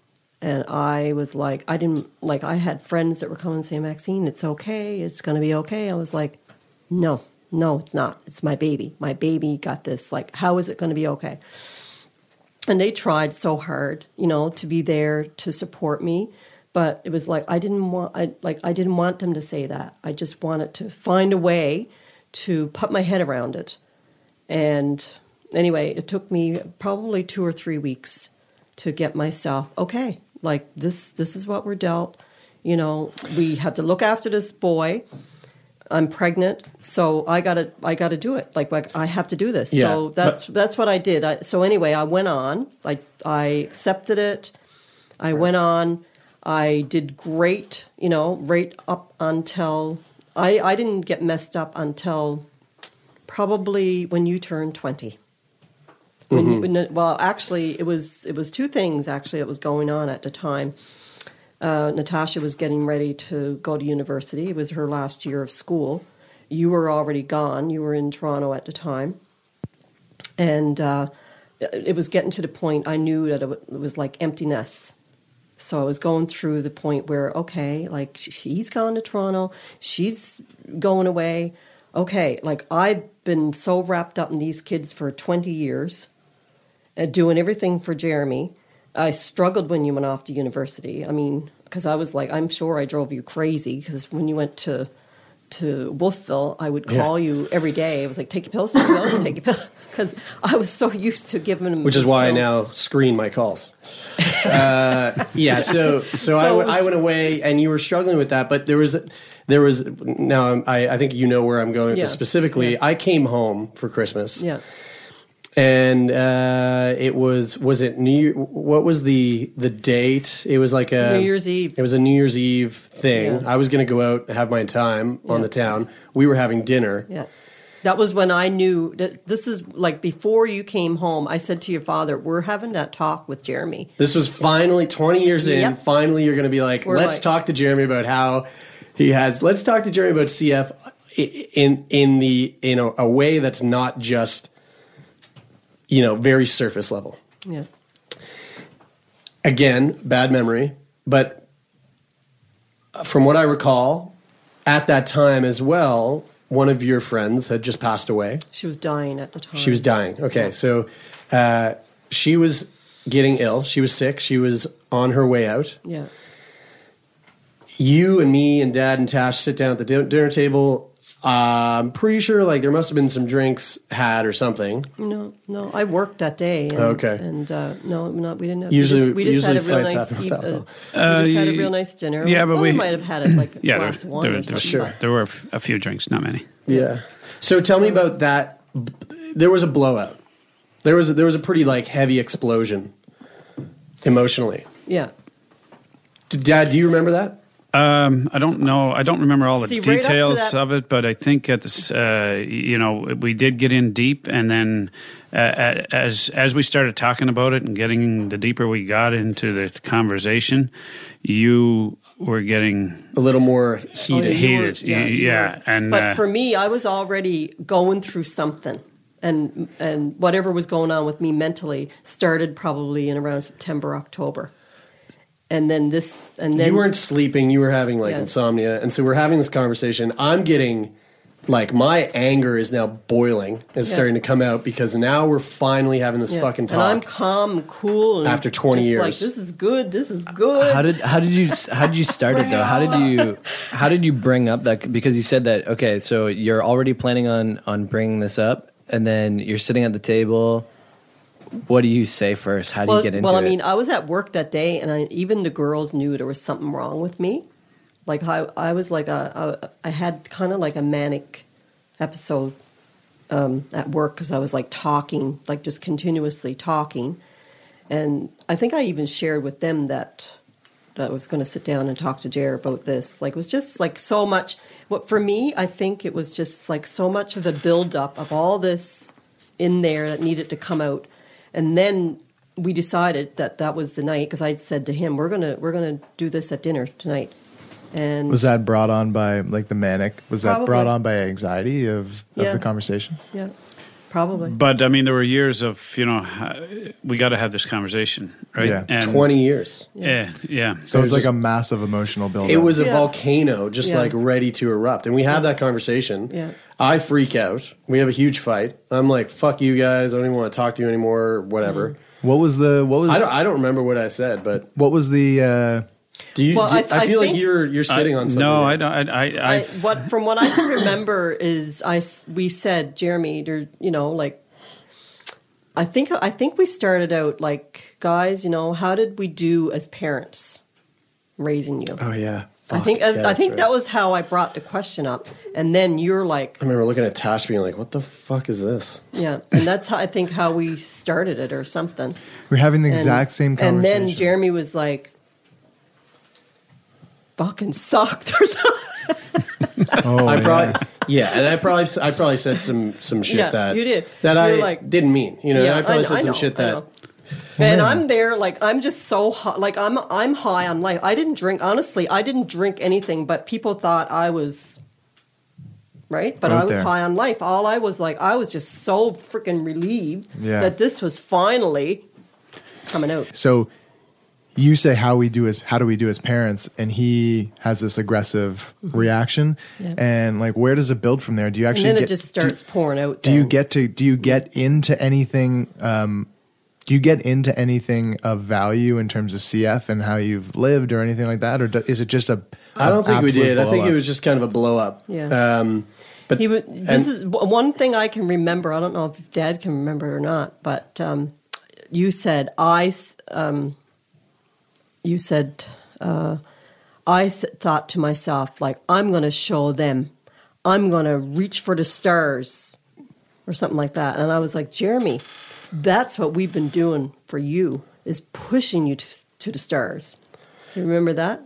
and I was like, I didn't like. I had friends that were coming saying, "Maxine, it's okay. It's going to be okay." I was like, "No, no, it's not. It's my baby. My baby got this. Like, how is it going to be okay?" and they tried so hard, you know, to be there to support me. But it was like I didn't want, I like I didn't want them to say that. I just wanted to find a way to put my head around it. And anyway, it took me probably two or three weeks to get myself okay. Like this, this is what we're dealt. You know, we have to look after this boy. I'm pregnant, so I gotta I gotta do it. Like, like I have to do this. Yeah, so that's that's what I did. I, so anyway, I went on. I I accepted it. I went on. I did great. You know, right up until I I didn't get messed up until probably when you turned twenty. When, Mhm. when, well, actually, it was it was two things actually that was going on at the time. Uh, Natasha was getting ready to go to university. It was her last year of school. You were already gone. You were in Toronto at the time, and uh, it was getting to the point. I knew that it was like emptiness. So I was going through the point where okay, like sh- he's gone to Toronto, she's going away. Okay, like I've been so wrapped up in these kids for twenty years uh, doing everything for Jeremie. I struggled when you went off to university. I mean, because I was like, I'm sure I drove you crazy because when you went to to Wolfville, I would Yeah. call you every day. I was like, take your pills, take your pills, take your pills, because I was so used to giving him. which is why I now screen my calls. Uh, yeah, so so, So I, went- was- I went away, and you were struggling with that, but there was there was now I, I think you know where I'm going with Yeah. this specifically. Yeah. I came home for Christmas, Yeah. and uh, it was was it New Year, what was the the date? It was like a New Year's Eve. It was a New Year's Eve thing. Yeah. I was going to go out have my time on the town. We were having dinner. Yeah. That was when I knew that this is like before you came home. I said to your father, "We're having that talk with Jeremie." This was finally 20 years in. Yep. Finally, you're going to be like, We're let's like- talk to Jeremie about how he has. Let's talk to Jeremie about CF in in the in a, a way that's not just you know very surface level. Yeah. Again, bad memory, but uh, from what I recall, at that time as well, one of your friends had just passed away. She was dying at the time. She was dying. Okay, so uh, she was getting ill. She was sick. She was on her way out. Yeah. You and me and Dad and Tash sit down at the dinner table. Uh, I'm pretty sure like there must have been some drinks had or something. No, no, I worked that day. And, Okay. And uh, no, not we didn't have. Usually- we just, we just had a usually real nice. happen with eve- alcohol. uh, we just had a Uh, real nice dinner. yeah, but Well, we- might have had it like a Yeah, glass there, of wine there, or there, something. there were a few drinks, not many. Yeah. So tell me about that. There was a blowout. There was a, there was a pretty like heavy explosion emotionally. Yeah. Dad, do you remember that? Um, I don't know. I don't remember all the See, right details that- of it, but I think at this, uh, you know, we did get in deep, and then uh, as as we started talking about it and getting the deeper we got into the conversation, you were getting a little more Oh, yeah, you were- heated, yeah, yeah, and but uh, for me, I was already going through something, and and whatever was going on with me mentally started probably in around September, October, and then this, and then you weren't sleeping. You were having like Yeah. insomnia, and so we're having this conversation. I'm getting like my anger is now boiling and Yeah. starting to come out because now we're finally having this Yeah. fucking And I'm calm, cool, and After 20 just Like this is good. This is good. How did how did you how did you start it though? How did you how did you bring up that? Because you said that okay, so you're already planning on on bringing this up, and then you're sitting at the table. What do you say first? How do well, you get into it? well. I mean, I was at work that day, and I, even the girls knew there was something wrong with me. Like I, I was like a, a I had kind of like a manic episode um, at work because I was like talking, like just continuously talking, and I think I even shared with them that that I was going to sit down and talk to Jer about this. Like it was just like so much. What for me, I think it was just like so much of a buildup of all this in there that needed to come out, and then we decided that that was the night because I'd said to him, "We're gonna we're gonna do this at dinner tonight." And Was that brought on by like the manic? Was that brought on by anxiety of, of Yeah. the conversation? yeah, probably. But I mean, there were years of you know, uh, we got to have this conversation, right? Yeah. 20 years. Yeah, yeah. So it's There's like a massive emotional buildup. It was a Yeah. volcano just Yeah. like ready to erupt. And we have that conversation. Yeah. I freak out. We have a huge fight. I'm like, fuck you guys. I don't even want to talk to you anymore, whatever. What was the what was I don't I don't remember what I said, but what was the uh, do you Well, do- I- I, I feel like think- you're you're sitting I- on something. No. I don't. I, I, I, I, what from what I can remember is I s- we said Jeremie, there, you know, like I think I think we started out like guys, you know, how did we do as parents raising you? Oh yeah. I think yeah, I that's think right. that was how I brought the question up, and then you're like, I remember looking at Tash being like, "What the fuck is this?" yeah, and that's how I think how we started it or something. we're having the And- exact same conversation, And then Jeremie was like, "Fucking sucked" or something. oh, I yeah. probably yeah, and I probably I probably said some some shit Yeah, that you did. that You're I like- didn't mean. You know, Yeah, I probably I said some know, shit that know. And I'm there, like I'm just so hot. Like I'm, I'm high on life. I didn't drink. Honestly, I didn't drink anything, but people thought I was right. But Out I was there. high on life. All I was like, I was just so freaking relieved Yeah. that this was finally coming out. So you say how we do as how do we do as parents, and he has this aggressive reaction, Mm-hmm. Yeah. and like where does it build from there? Do you actually? And then it get, just do- starts pouring out. Do you get to do you get into anything? Um, do you get into anything of value in terms of CF and how you've lived or anything like that, or do, is it just a? I don't think we did. I think it was just kind of a blow up. Yeah. Um, but He would, this and- is one thing I can remember. I don't know if Dad can remember it or not, but um, you said I. Um, you said uh, I s- thought to myself like I'm going to show them. I'm going to reach for the stars, or something like that. And I was like, Jeremie, that's what we've been doing for you is pushing you to, to the stars. You remember that?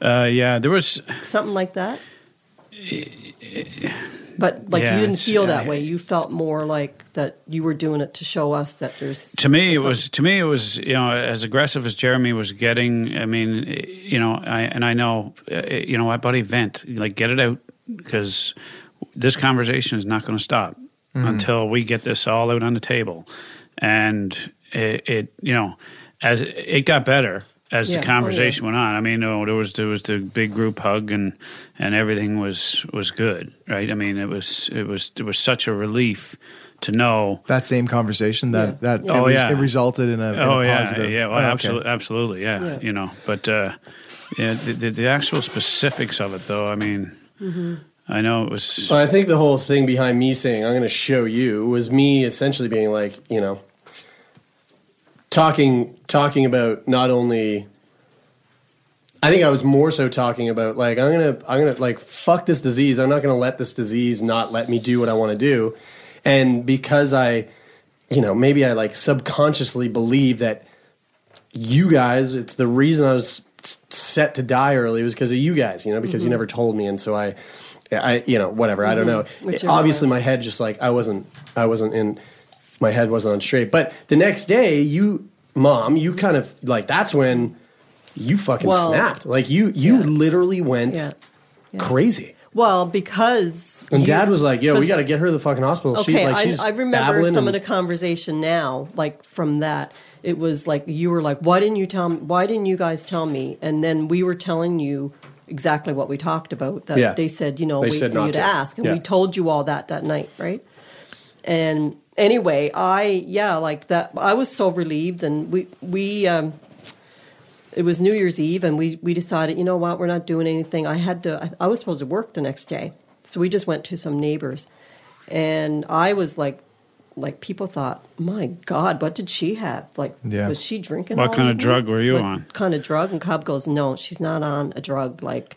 uh, yeah, there was. something like that. But like Yeah, you didn't feel that way. You felt more like that you were doing it to show us that there's. to me it was to me it was you know as aggressive as Jeremie was getting i mean you know i and i know uh, you know what buddy vent like get it out because this conversation is not going to stop until we get this all out on the table and it, it you know as it got better as Yeah. Oh, the yeah. conversation went on i mean know, there was there was the big group hug and and everything was was good right i mean it was it was it was such a relief to know that same conversation that that Oh, it, res- yeah. it resulted in a, in oh a yeah, positive. yeah, well, Oh, okay. absolutely, absolutely, yeah, Yeah. You know, but uh, yeah, the, the, the actual specifics of it, though, I mean, Mm-hmm. I know it was. Well, I think the whole thing behind me saying I'm going to show you was me essentially being like, you know, talking talking about not only. I think I was more so talking about like I'm gonna I'm gonna like fuck this disease. I'm not gonna let this disease not let me do what I want to do, and because I, you know, maybe I like subconsciously believe that you guys. It's the reason I was set to die early was because of you guys. You know, because you Mhm. never told me, and so I, I you know whatever. I don't know. Mhm. Obviously, my head just like I wasn't I wasn't in my head wasn't on straight. But the next day, you mom, you kind of like that's when you fucking Well- snapped. Like you you literally went Yeah. crazy. Well, because And you- dad was like, "Yo, we got to get her to the fucking hospital." Okay, she, like, she's I, I remember some and- of the conversation now, like from that. It was like you were like, "Why didn't you tell me? Why didn't you guys tell me?" And then we were telling you exactly what we talked about. That Yeah. they said, you know, They wait for you to, to. ask, and Yeah. we told you all that that night, right? And anyway, I yeah, like that. I was so relieved, and we we. Um, it was New Year's Eve, and we we decided, you know what, we're not doing anything. I had to. I, I was supposed to work the next day, so we just went to some neighbors, and I was like, like people thought, my God, what did she have? Like, Yeah. was she drinking? What all kind of evening? drug were you What on? Kind of drug? And Cob goes, no, she's not on a drug. Like,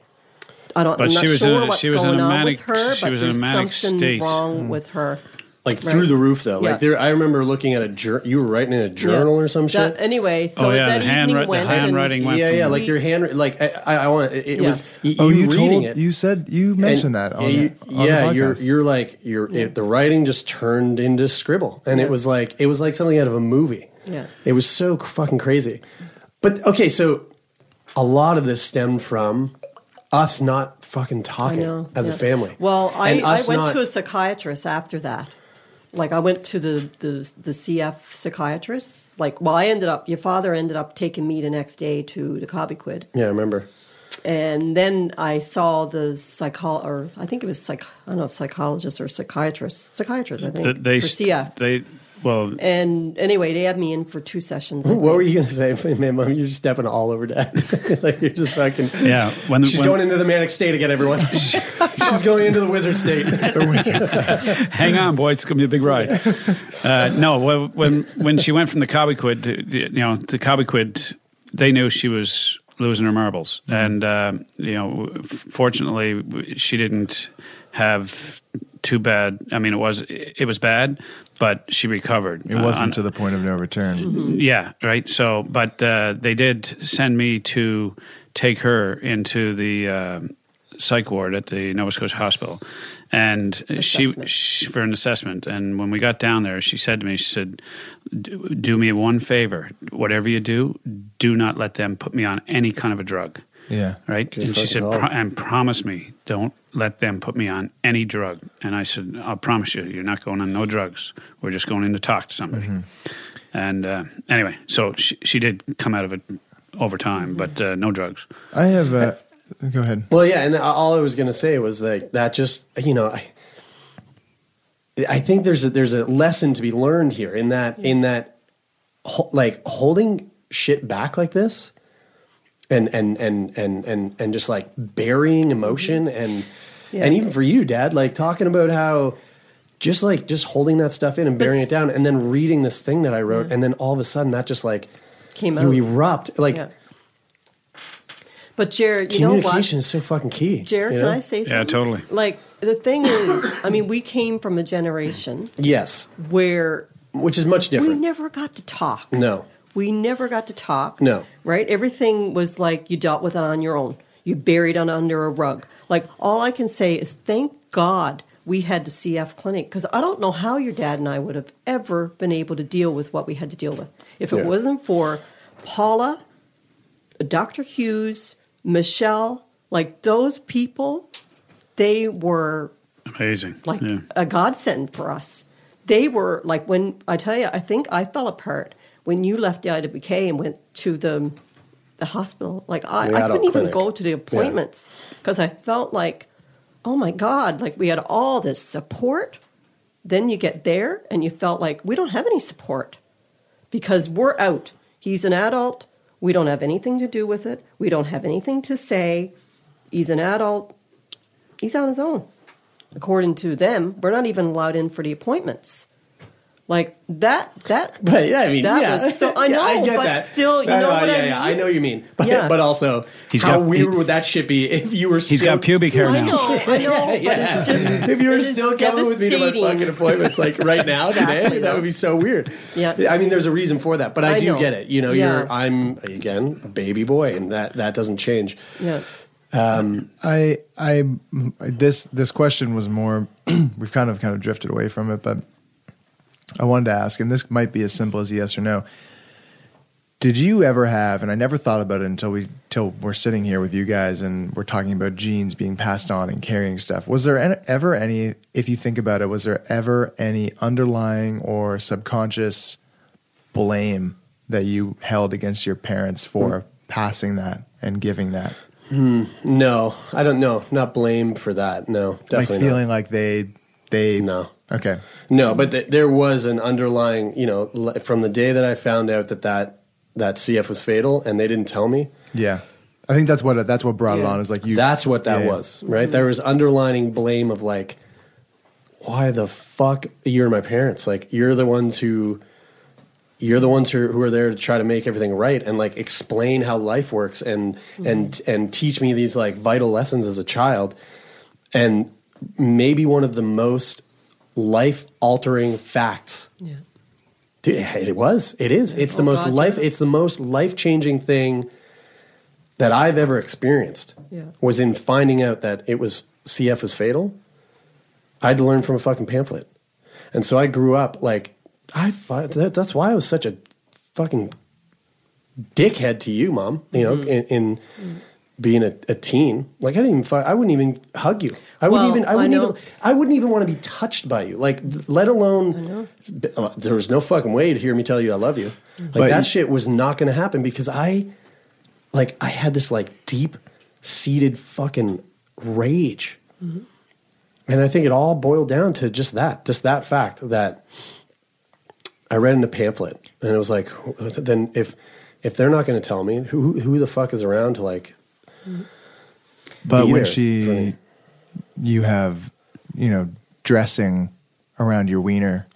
I don't. But I'm not she was sure in a- what's she was in going a on manic- with her, she but was in a there's manic something state. wrong Mm. with her. Like Right. through the roof though. Yeah. Like there, I remember looking at a jour- you were writing in a journal or some That- shit. anyway, oh, so Oh, yeah, that the evening handwri- the went handwriting went yeah, yeah, like your hand, like I, I, I want it, it Yeah. was y- Oh, you reading told it. you said you mentioned And- that on, yeah, you- the, on yeah, the you're you're like you're it, the writing just turned into scribble, and Yeah. it was like it was like something out of a movie. Yeah. It was so fucking crazy. But okay, so a lot of this stemmed from us not fucking I talking know, as a family. Well, I, And I went not- to a psychiatrist after that. Like I went to the, the the CF psychiatrists. Like, well, I ended up. Your father ended up taking me the next day to the Cobequid, Yeah, I remember. and then I saw the psycho or I think it was psych. I don't know if psychologist or psychiatrist. Psychiatrist, I think. Th- they for CF. they well And anyway, they had me in for two sessions. I What think. were you gonna say, man? Mom, you're just stepping all over dad. like you're just fucking. Yeah, when- she's when- going into the manic state again, everyone. she's going into the wizard state. the wizard state. Hang on, boy, it's going to be a big ride. Uh, no, when when she went from the Cobequid, to, you know, to Cobequid, they knew she was losing her marbles, and uh, you know, fortunately, she didn't have too bad. I mean, it was it was bad, but she recovered. it wasn't Uh, on- to the point of no return. yeah, right. So, but uh, they did send me to take her into the uh, psych ward at the Nova Scotia Hospital, and she, she for an assessment. And when we got down there, she said to me, she said, "Do do me one favor. Whatever you do, do not let them put me on any kind of a drug." Yeah. Right. Good and she said, Pro- and promise me, don't let them put me on any drug. And I said, I'll promise you, you're not going on no drugs. We're just going in to talk to somebody. And uh, anyway, so she, she did come out of it over time, but uh, no drugs. I have. Uh, go ahead. Well, yeah, and all I was gonna say was like that. Just you know, I, I think there's a, there's a lesson to be learned here in that in that like holding shit back like this, and and and and and and just like burying emotion and Yeah. and even for you, Dad, like talking about how. Just like just holding that stuff in and But burying it down, and then reading this thing that I wrote, and then all of a sudden that just like Came you out. erupt. Like Yeah. But Jared, you know what? communication is so fucking key. Jared, you can? I say something? Yeah, totally. Like the thing is, I mean, we came from a generation Yes, where which is much different. we never got to talk. No. We never got to talk. No. Right? Everything was like you dealt with it on your own. You buried it under a rug. Like all I can say is thank God we had the CF clinic because I don't know how your dad and I would have ever been able to deal with what we had to deal with if it Yeah. wasn't for Paula, Dr. Hughes, Michelle, like those people, they were Amazing. like yeah. a godsend for us. They were like when I tell you, I think I fell apart when you left the IWK and went to the the hospital. Like I, I couldn't even clinic. go to the appointments because I felt like, oh my god, like we had all this support. Then you get there and you felt like we don't have any support because we're out. He's an adult. We don't have anything to do with it. We don't have anything to say. He's an adult. He's on his own. according to them, we're not even allowed in for the appointments. Like that, that. But yeah, I mean, that yeah. was so. I Yeah, know, I get but that. still, you I know what yeah, I mean. yeah, I know what you mean. But, Yeah. but also, He's how got- weird he- would that shit be if you were Still, he's got pubic hair I now. know, I know, but it's just if you were still coming with me to my fucking appointments like right now Exactly, today, that would be so weird. Yeah. I mean, there's a reason for that, but I, I do know. get it. You know, Yeah. you're I'm again a baby boy, and that that doesn't change. Yeah. Um, I I this this question was more we've kind of kind of drifted away from it, but I wanted to ask, and this might be as simple as a yes or no. Did you ever have, and I never thought about it until we till we're sitting here with you guys and we're talking about genes being passed on and carrying stuff. Was there an- ever any, if you think about it, was there ever any underlying or subconscious blame that you held against your parents for passing that and giving that? Hmm, no, I don't know. Not blame for that. No, like definitely not. feeling like they they no okay No, but th- there was an underlying, you know, l- from the day that I found out that that, that CF was fatal and they didn't tell me. yeah i think that's what that's what brought it Yeah. on is like you That's what that yeah, yeah. was, right? There was underlining blame of like, why the fuck you're my parents? Like you're the ones who, you're the ones who, who are there to try to make everything right and like explain how life works and mm-hmm. and and teach me these like vital lessons as a child, and maybe one of the most life altering facts Yeah. Dude, it was. It is. It's the Oh, most life. It's the most life changing thing that I've ever experienced. Yeah. Was in finding out that it was CF was fatal. I had to learn from a fucking pamphlet, and so I grew up like I. That, that's why I was such a fucking dickhead to you, mom. You know, Mhm. in, in being a, a teen, like I didn't even. fi- I wouldn't even hug you. I wouldn't even. I I wouldn't know. even. I wouldn't even want to be touched by you. Like, th- let alone. uh, There was no fucking way to hear me tell you I love you. Like But that you- shit was not going to happen because I, like, I had this like deep seated fucking rage, and I think it all boiled down to just that, just that fact that I read in a pamphlet, and it was like, then if if they're not going to tell me, who who the fuck is around to like? But when she me? you have you know dressing around your wiener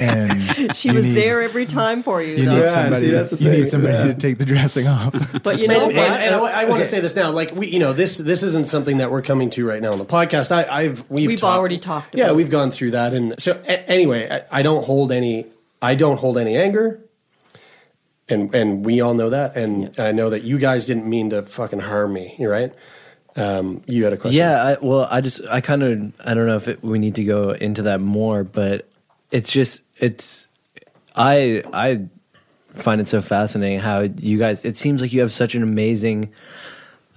and She you was need- there every time for you. you though. need somebody see, that's the you need somebody Yeah. to take the dressing off But you know and, what? and, and I, want to say this now, like we, you know, this this isn't something that we're coming to right now on the podcast. I, I've we've We've talked- already talked Yeah, about we've gone through that, and so a- anyway, I, I don't hold any. I don't hold any anger, and and we all know that, and I know that you guys didn't mean to fucking harm me. You're right. Um, you had a question. Yeah, I, well, I just I kind of I don't know if it, we need to go into that more, but it's just it's I I find it so fascinating how you guys. It seems like you have such an amazing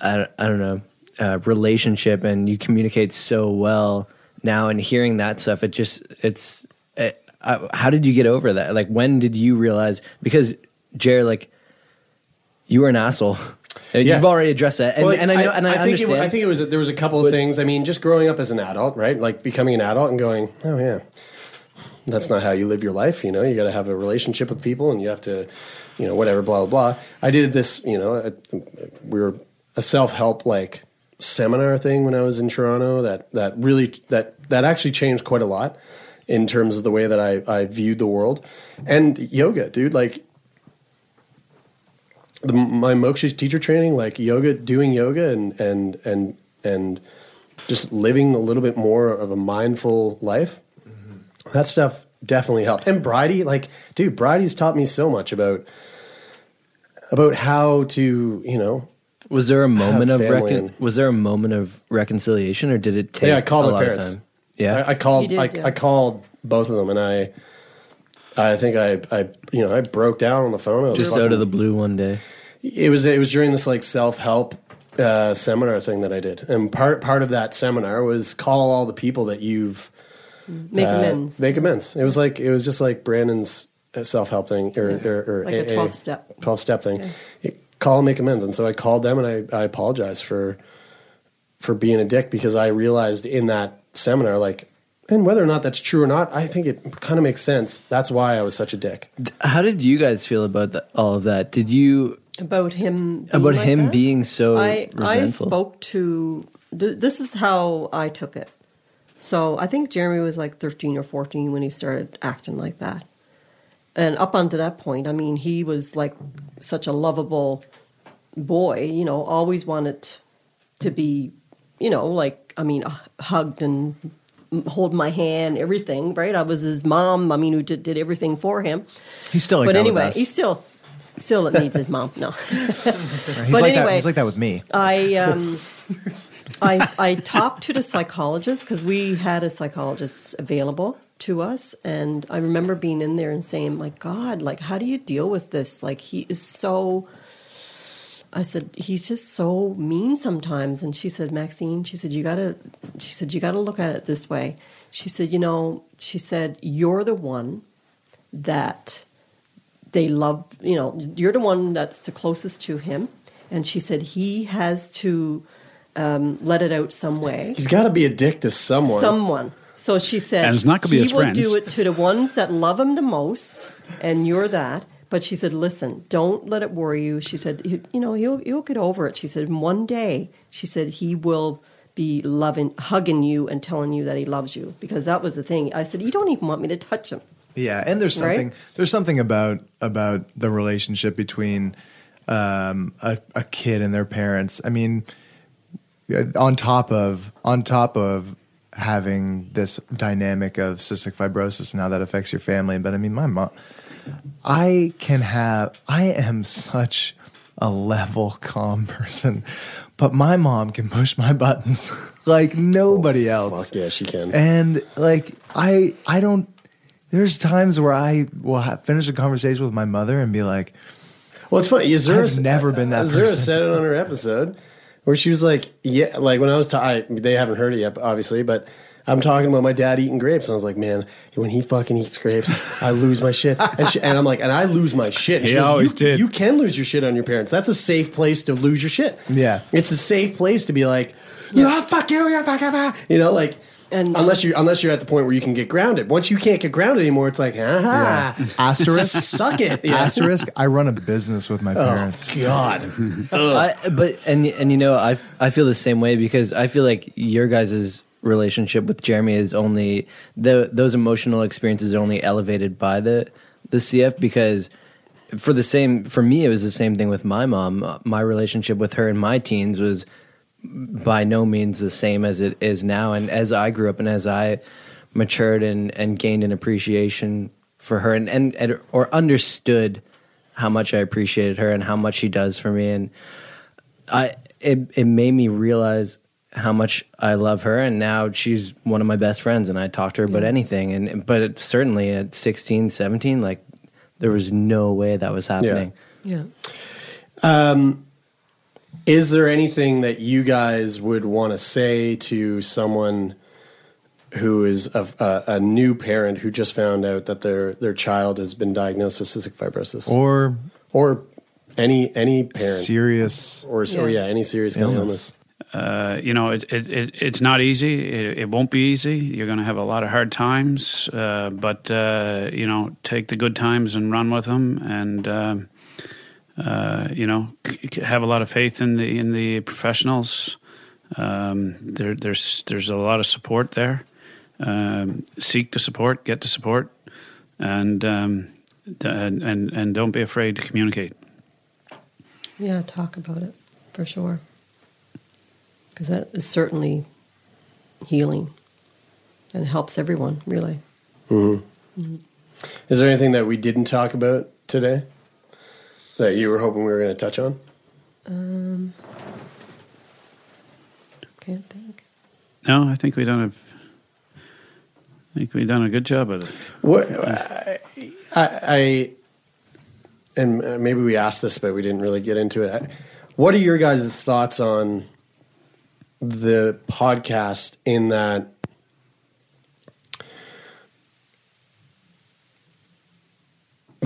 I, I don't know uh, relationship, and you communicate so well now. And hearing that stuff, it just it's. It, I, how did you get over that? Like, when did you realize? Because Jared, like, you were an asshole. Yeah. You've already addressed that, and, Well, and I know, and I, think understand. It, I think it was there was a couple of things. I mean, just growing up as an adult, right? Like becoming an adult and going, oh yeah, that's not how you live your life. You know, you got to have a relationship with people, and you have to, you know, whatever, blah blah blah. I did this, you know, uh, we were a self help like seminar thing when I was in Toronto. That that really that that actually changed quite a lot in terms of the way that I I viewed the world and yoga, dude. Like the, my moksha teacher training, like yoga, doing yoga, and and and and just living a little bit more of a mindful life. Mm-hmm. That stuff definitely helped. And Bridie, like, dude, Bridie's taught me so much about about how to, you know. Was there a moment of recon- was there a moment of reconciliation, or did it take? yeah, I called a my lot of parents. time? Yeah, I, I called. Did, I, yeah. I called both of them, and I, I think I, I, you know, I broke down on the phone. I was just fucking- out of the blue one day. It was it was during this like self help uh, seminar thing that I did, and part part of that seminar was call all the people that you've Make uh, amends. Make amends. It was like it was just like Brandon's self help thing or, or, or Like a 12 step. twelve step thing. It- call and make amends, and so I called them and I I apologized for for being a dick because I realized in that seminar like. And whether or not that's true or not, I think it kind of makes sense. That's why I was such a dick. How did you guys feel about that, all of that? Did you about him being about like him that? being so I I spoke to th- this is how I took it. So I think Jeremie was like 13 or 14 when he started acting like that. And up until that point, I mean, he was like such a lovable boy, you know, always wanted to be, you know, like, I mean, uh, hugged and hold my hand, everything, right? I was his mom, I mean, who did, did everything for him. He's still like but anyway, us. he still still needs his mom. No. He's but like that. anyway, He's like that with me. I um, I I talked to the psychologist because we had a psychologist available to us, and I remember being in there and saying, "My God, like, how do you deal with this? Like, he is so." I said, "He's just so mean sometimes." And she said, "Maxine," she said, "You gotta," she said, "You gotta look at it this way." She said, "You know," she said, "You're the one that." They love you know you're the one that's the closest to him. And she said he has to um, let it out some way. He's got to be a dick to someone. someone. So she said And it's not gonna be he his will do it to the ones that love him the most and you're that. But she said listen don't let it worry you. She said you you know he'll, he'll get over it. She said one day she said he will be loving hugging you and telling you that he loves you. Because that was the thing. I said you don't even want me to touch him Yeah, and there's Right? something there's something about about the relationship between um, a, a kid and their parents. I mean, on top of on top of having this dynamic of cystic fibrosis and how that affects your family, but I mean, my mom, I can have I am such a level calm person, but my mom can push my buttons like nobody else. Fuck yeah, she can. And like I I don't there's times where I will ha- finish a conversation with my mother and be like, Well, it's funny. Azura, I've never been that Azura person. said it on her episode where she was like, "Yeah, like when I was, ta- I, they haven't heard it yet, obviously, but I'm talking about my dad eating grapes, and I was like, man, when he fucking eats grapes, I lose my shit, and, she, and I'm like, and I lose my shit. And He goes, always you, did. You can lose your shit on your parents. That's a safe place to lose your shit. Yeah, it's a safe place to be like, yeah, ah, fuck you, yeah, fuck you, you know, like. Uh, unless you unless you're at the point where you can get grounded. Once you can't get grounded anymore, it's like, aha, Yeah. Asterisk. suck it. Yeah. Asterisk. I run a business with my oh, parents. God. I, but and and you know I I feel the same way because I feel like your guys' relationship with Jeremie is only the those emotional experiences are only elevated by the the CF because for the same for me it was the same thing with my mom my relationship with her in my teens was by no means the same as it is now. And as I grew up and as I matured and and gained an appreciation for her and and, and or understood how much I appreciated her and how much she does for me. And I it it made me realize how much I love her. And now she's one of my best friends and I talk to her about Yeah. anything. And but it, certainly at 16 17 like there was no way that was happening. Yeah. Um, is there anything that you guys would want to say to someone who is a, a, a new parent who just found out that their their child has been diagnosed with cystic fibrosis, Or or any any parent serious or or yeah any serious kind of illness? Uh, you know, it, it, it, it's not easy. It, it won't be easy. You're going to have a lot of hard times, uh, but uh, you know, take the good times and run with them, and um, uh, you know, c- c- have a lot of faith in the in the professionals. Um, there, there's there's a lot of support there. Um, seek the support, get the support, and um, and, and and don't be afraid to communicate. Yeah, talk about it for sure. Because that is certainly healing and helps everyone, really. hmm Mhm. Is there anything that we didn't talk about today that you were hoping we were going to touch on? Um, can't think. No, I think we done a. I think we've done a good job of it. What I, I and uh, maybe we asked this, but we didn't really get into it. What are your guys' thoughts on the podcast? In that,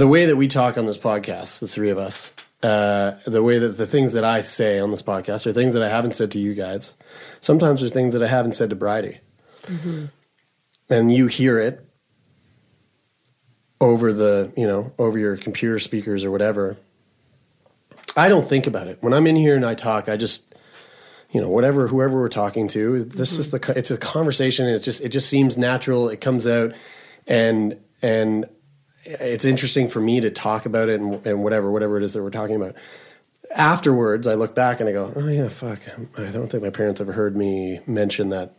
the way that we talk on this podcast, the three of us, uh, the way that the things that I say on this podcast are things that I haven't said to you guys. Sometimes there's things that I haven't said to Bridie Mm-hmm. and you hear it over the you know over your computer speakers or whatever i don't think about it when i'm in here and i talk i just you know whatever whoever we're talking to. This is the it's a conversation. And it just it just seems natural. It comes out, and and it's interesting for me to talk about it and, and whatever whatever it is that we're talking about. Afterwards, I look back and I go, oh yeah, fuck. I don't think my parents ever heard me mention that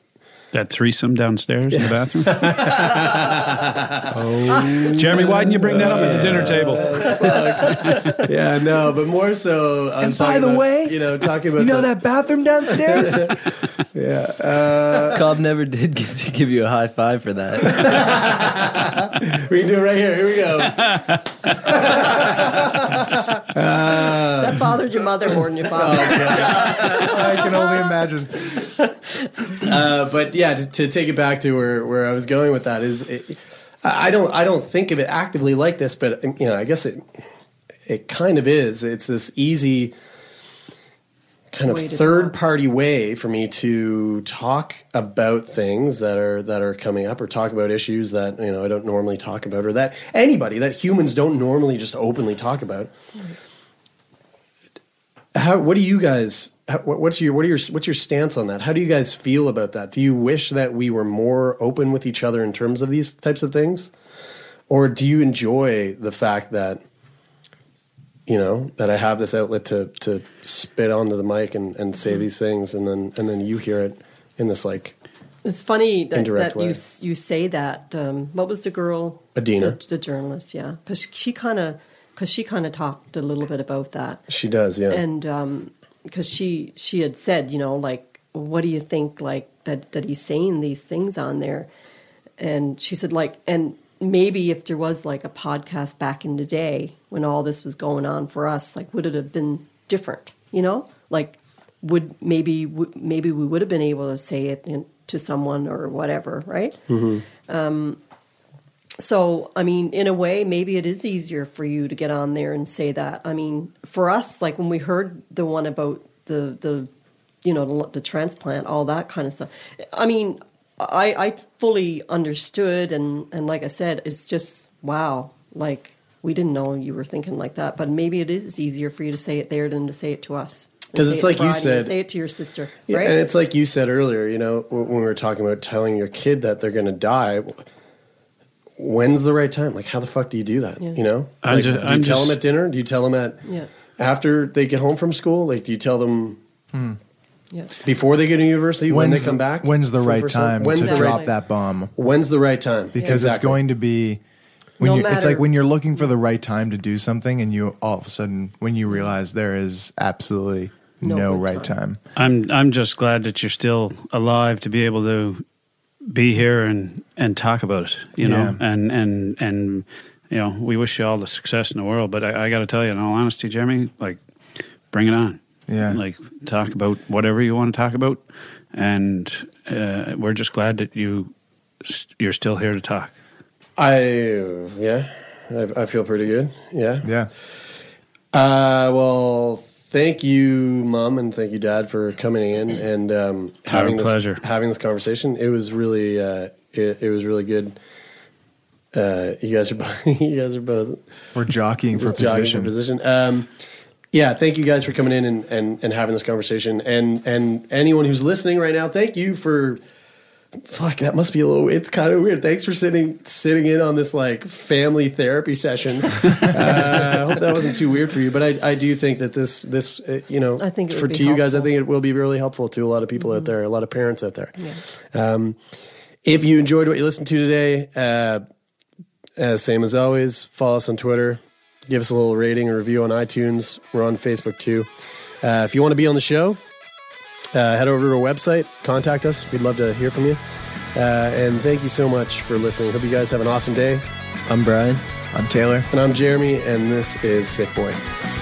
That threesome downstairs in the bathroom. oh, Jeremie, why didn't you bring that up at the dinner table? yeah, no, but more so. I was And by the about, way, you know, talking about you know the- that bathroom downstairs? yeah. Uh, Cob never did get to give you a high five for that. we can do it right here. Here we go. that bothered your mother more than your father. I can only imagine. uh, but yeah, to, to take it back to where, where I was going with that is, it, I I don't I don't think of it actively like this, but you know, I guess it it kind of is. It's this easy kind of third party way for me to talk about things that are that are coming up or talk about issues that you know I don't normally talk about or that anybody that humans don't normally just openly talk about. How what do you guys how, what's your what are your what's your stance on that? How do you guys feel about that? Do you wish that we were more open with each other in terms of these types of things? Or do you enjoy the fact that you know that I have this outlet to to spit onto the mic and, and say these things and then and then you hear it in this like It's funny that, that you you say that. Um, what was the girl? Adina. the, the journalist. Yeah, because she kind of because she kind of talked a little bit about that. she does, yeah. and because she she had said, you know, like, what do you think, like that that he's saying these things on there, and she said, like, and maybe if there was like a podcast back in the day when all this was going on for us, like, would it have been different? You know, like, would maybe w- maybe we would have been able to say it in, to someone or whatever, right? Um, so, I mean, in a way, maybe it is easier for you to get on there and say that. I mean, for us, like when we heard the one about the the, you know, the, the transplant, all that kind of stuff. I mean, I I fully understood, and and like I said, it's just wow, like we didn't know you were thinking like that. But maybe it is easier for you to say it there than to say it to us. Because say it's it like you said- say it to your sister, Yeah, right? and it's like you said earlier, you know, when we were talking about telling your kid that they're going to die. When's the right time? Like, how the fuck do you do that? Yeah. You know, I'm like, ju- do you I'm tell just- them at dinner? Do you tell them at Yeah. after they get home from school? Like, do you tell them hmm. Yeah. before they go to university when When's they come back? When's the right time? time When's to the drop that bomb? When's the right time? Because it's Exactly. going to be when No you, it's like when you're looking for the right time to do something and you all of a sudden when you realize there is absolutely No no, good right time. I'm I'm just glad that you're still alive to be able to be here and and talk about it. You know, Yeah. and and and you know, we wish you all the success in the world. But I, I got to tell you, in all honesty, Jeremie, like, bring it on. Yeah. like talk about whatever you want to talk about, and uh, we're just glad that you you're still here to talk. I yeah, I, I feel pretty good. Yeah, Yeah. Uh, well, thank you, mom, and thank you, dad, for coming in and um, having this pleasure. having this conversation. It was really uh, it, it was really good. Uh, you guys are both, you guys are both We're jockeying for just jogging position. for position. Um, yeah, thank you guys for coming in and, and, and having this conversation. And and anyone who's listening right now, thank you for fuck, that must be a little it's kind of weird. Thanks for sitting sitting in on this like family therapy session. uh, I hope that wasn't too weird for you, but I, I do think that this this uh, you know I think for to you guys, I think it will be really helpful to a lot of people out there, a lot of parents out there. Yeah. Um, if you enjoyed what you listened to today, uh, uh, same as always, follow us on Twitter. Give us a little rating or review on iTunes. We're on Facebook too. Uh, if you want to be on the show, uh, head over to our website, contact us. We'd love to hear from you. Uh, and thank you so much for listening. Hope you guys have an awesome day. I'm Brian. I'm Taylor. And I'm Jeremie, and this is Sickboy.